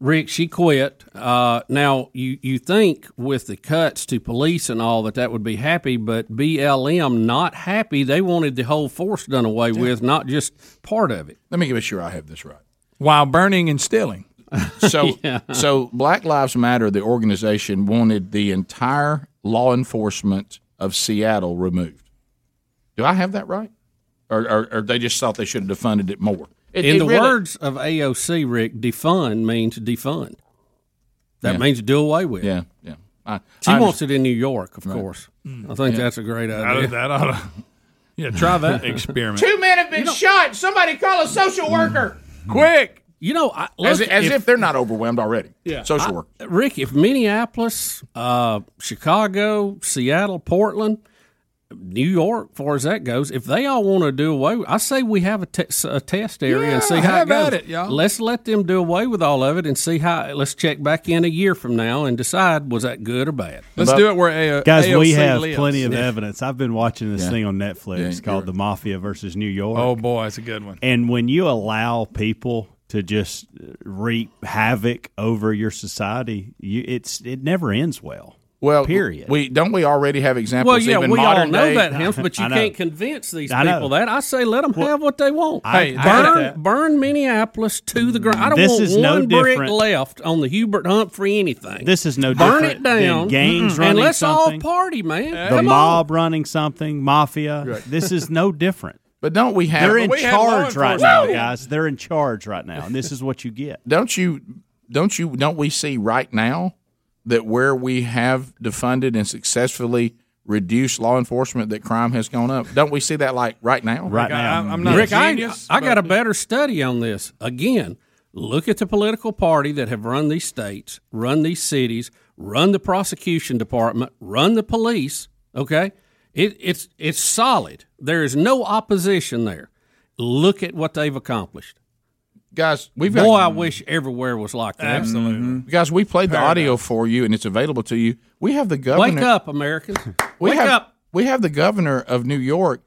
Rick, she quit. Uh, now you you think with the cuts to police and all that that would be happy, but BLM not happy. They wanted the whole force done away with, not just part of it. Let me give sure I have this right. While burning and stealing. So so Black Lives Matter, the organization, wanted the entire law enforcement of Seattle removed. Do I have that right? Or, or, or they just thought they should have defunded it more? It- In it the really- words of AOC, Rick, defund means defund. That Yeah. means do away with. Yeah, yeah. I, She I wants it in New York, of Right. course. I think Yeah. that's a great That- idea. that oughta- yeah, try that experiment. Two men have been shot. Somebody call a social worker. Quick. You know, I, as, look, as if, if- they're not overwhelmed already. Yeah. Social I- work. Rick, if Minneapolis, uh, Chicago, Seattle, Portland, New York, far as that goes, if they all want to do away, with, I say we have a, te- a test area and see how it goes. at it, y'all. Let's let them do away with all of it and see how. Let's check back in a year from now and decide was that good or bad. Let's do it where A- Guys, we have lives. plenty of Yeah. evidence. I've been watching this Yeah. thing on Netflix Yeah, called The Mafia versus New York. Oh boy, it's a good one. And when you allow people to just uh, wreak havoc over your society, you, it's it never ends well. Well, period. We don't we already have examples. Well, yeah, even we all modern know day? that, Helms, but you can't convince these I know. people that. I say let them have what they want. I- hey, burn, that. burn Minneapolis to the ground. I don't This want is one no brick different- left on the Hubert Humphrey anything. This is no burn different Burn it down than gangs Mm-mm. running and let's something. all party, man. the Come on. mob running something, mafia. This is no different. But don't we have? They're in we have law charge right now, guys. They're in charge right now, and this is what you get. Don't you? Don't you? Don't we see right now that where we have defunded and successfully reduced law enforcement, that crime has gone up? Don't we see that like right now? Rick, I, am not Rick, a I- genius. I, got a better study on this. Again, look at the political party that have run these states, run these cities, run the prosecution department, run the police. Okay, it, it's it's solid. There is no opposition there. Look at what they've accomplished, guys. We've boy. got- I wish everywhere was like that. Mhm. guys. We played the audio for you, and it's available to you. We have the governor. Wake up, Americans! We Wake have, up! We have the governor of New York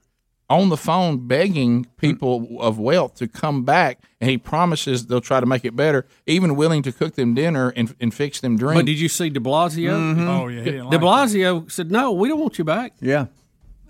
on the phone begging people of wealth to come back, and he promises they'll try to make it better, even willing to cook them dinner and, and fix them drinks. But did you see De Blasio? Mhm. Oh, yeah, he didn't De like Blasio said, "No, we don't want you back." Yeah.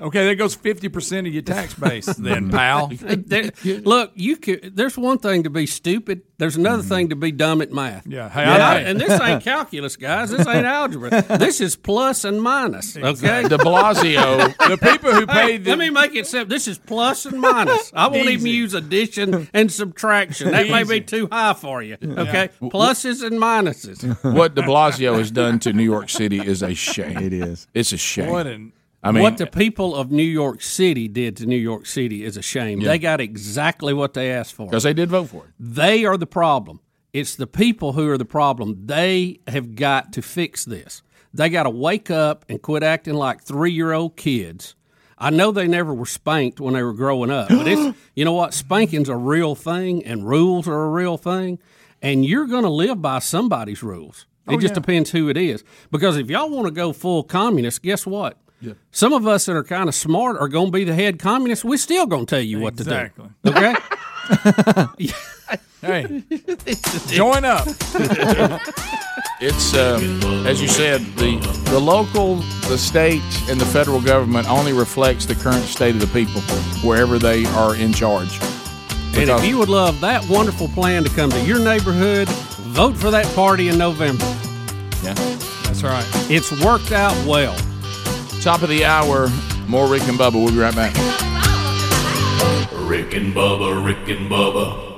Okay, there goes fifty percent of your tax base, then, pal. There- look, you could. There's one thing to be stupid. There's another mm-hmm. thing to be dumb at math. Yeah, hey, And, I- I- and this ain't calculus, guys. This ain't algebra. This is plus and minus. Okay. De Blasio, the people who Hey, paid the let me make it simple. This is plus and minus. I won't even use addition and subtraction. That may be too high for you. Okay. Pluses and minuses. what De Blasio has done to New York City is a shame. It is. It's a shame. What an- I mean, what the people of New York City did to New York City is a shame. Yeah. They got exactly what they asked for. because they did vote for it. They are the problem. It's the people who are the problem. They have got to fix this. They got to wake up and quit acting like three year old kids. I know they never were spanked when they were growing up, but it's you know what? Spanking's a real thing, and rules are a real thing, and you're going to live by somebody's rules. It Oh, just yeah. depends who it is. Because if y'all want to go full communist, guess what? Some of us that are kind of smart are going to be the head communists. We're still going to tell you what to Exactly. do. Okay? Hey, join up. It's uh, as you said, the the local, the state, and the federal government only reflects the current state of the people wherever they are in charge. And if you would love that wonderful plan to come to your neighborhood, vote for that party in November. Yeah, that's right. It's worked out well. Top of the hour, more Rick and Bubba. We'll be right back. Rick and Bubba, Rick and Bubba.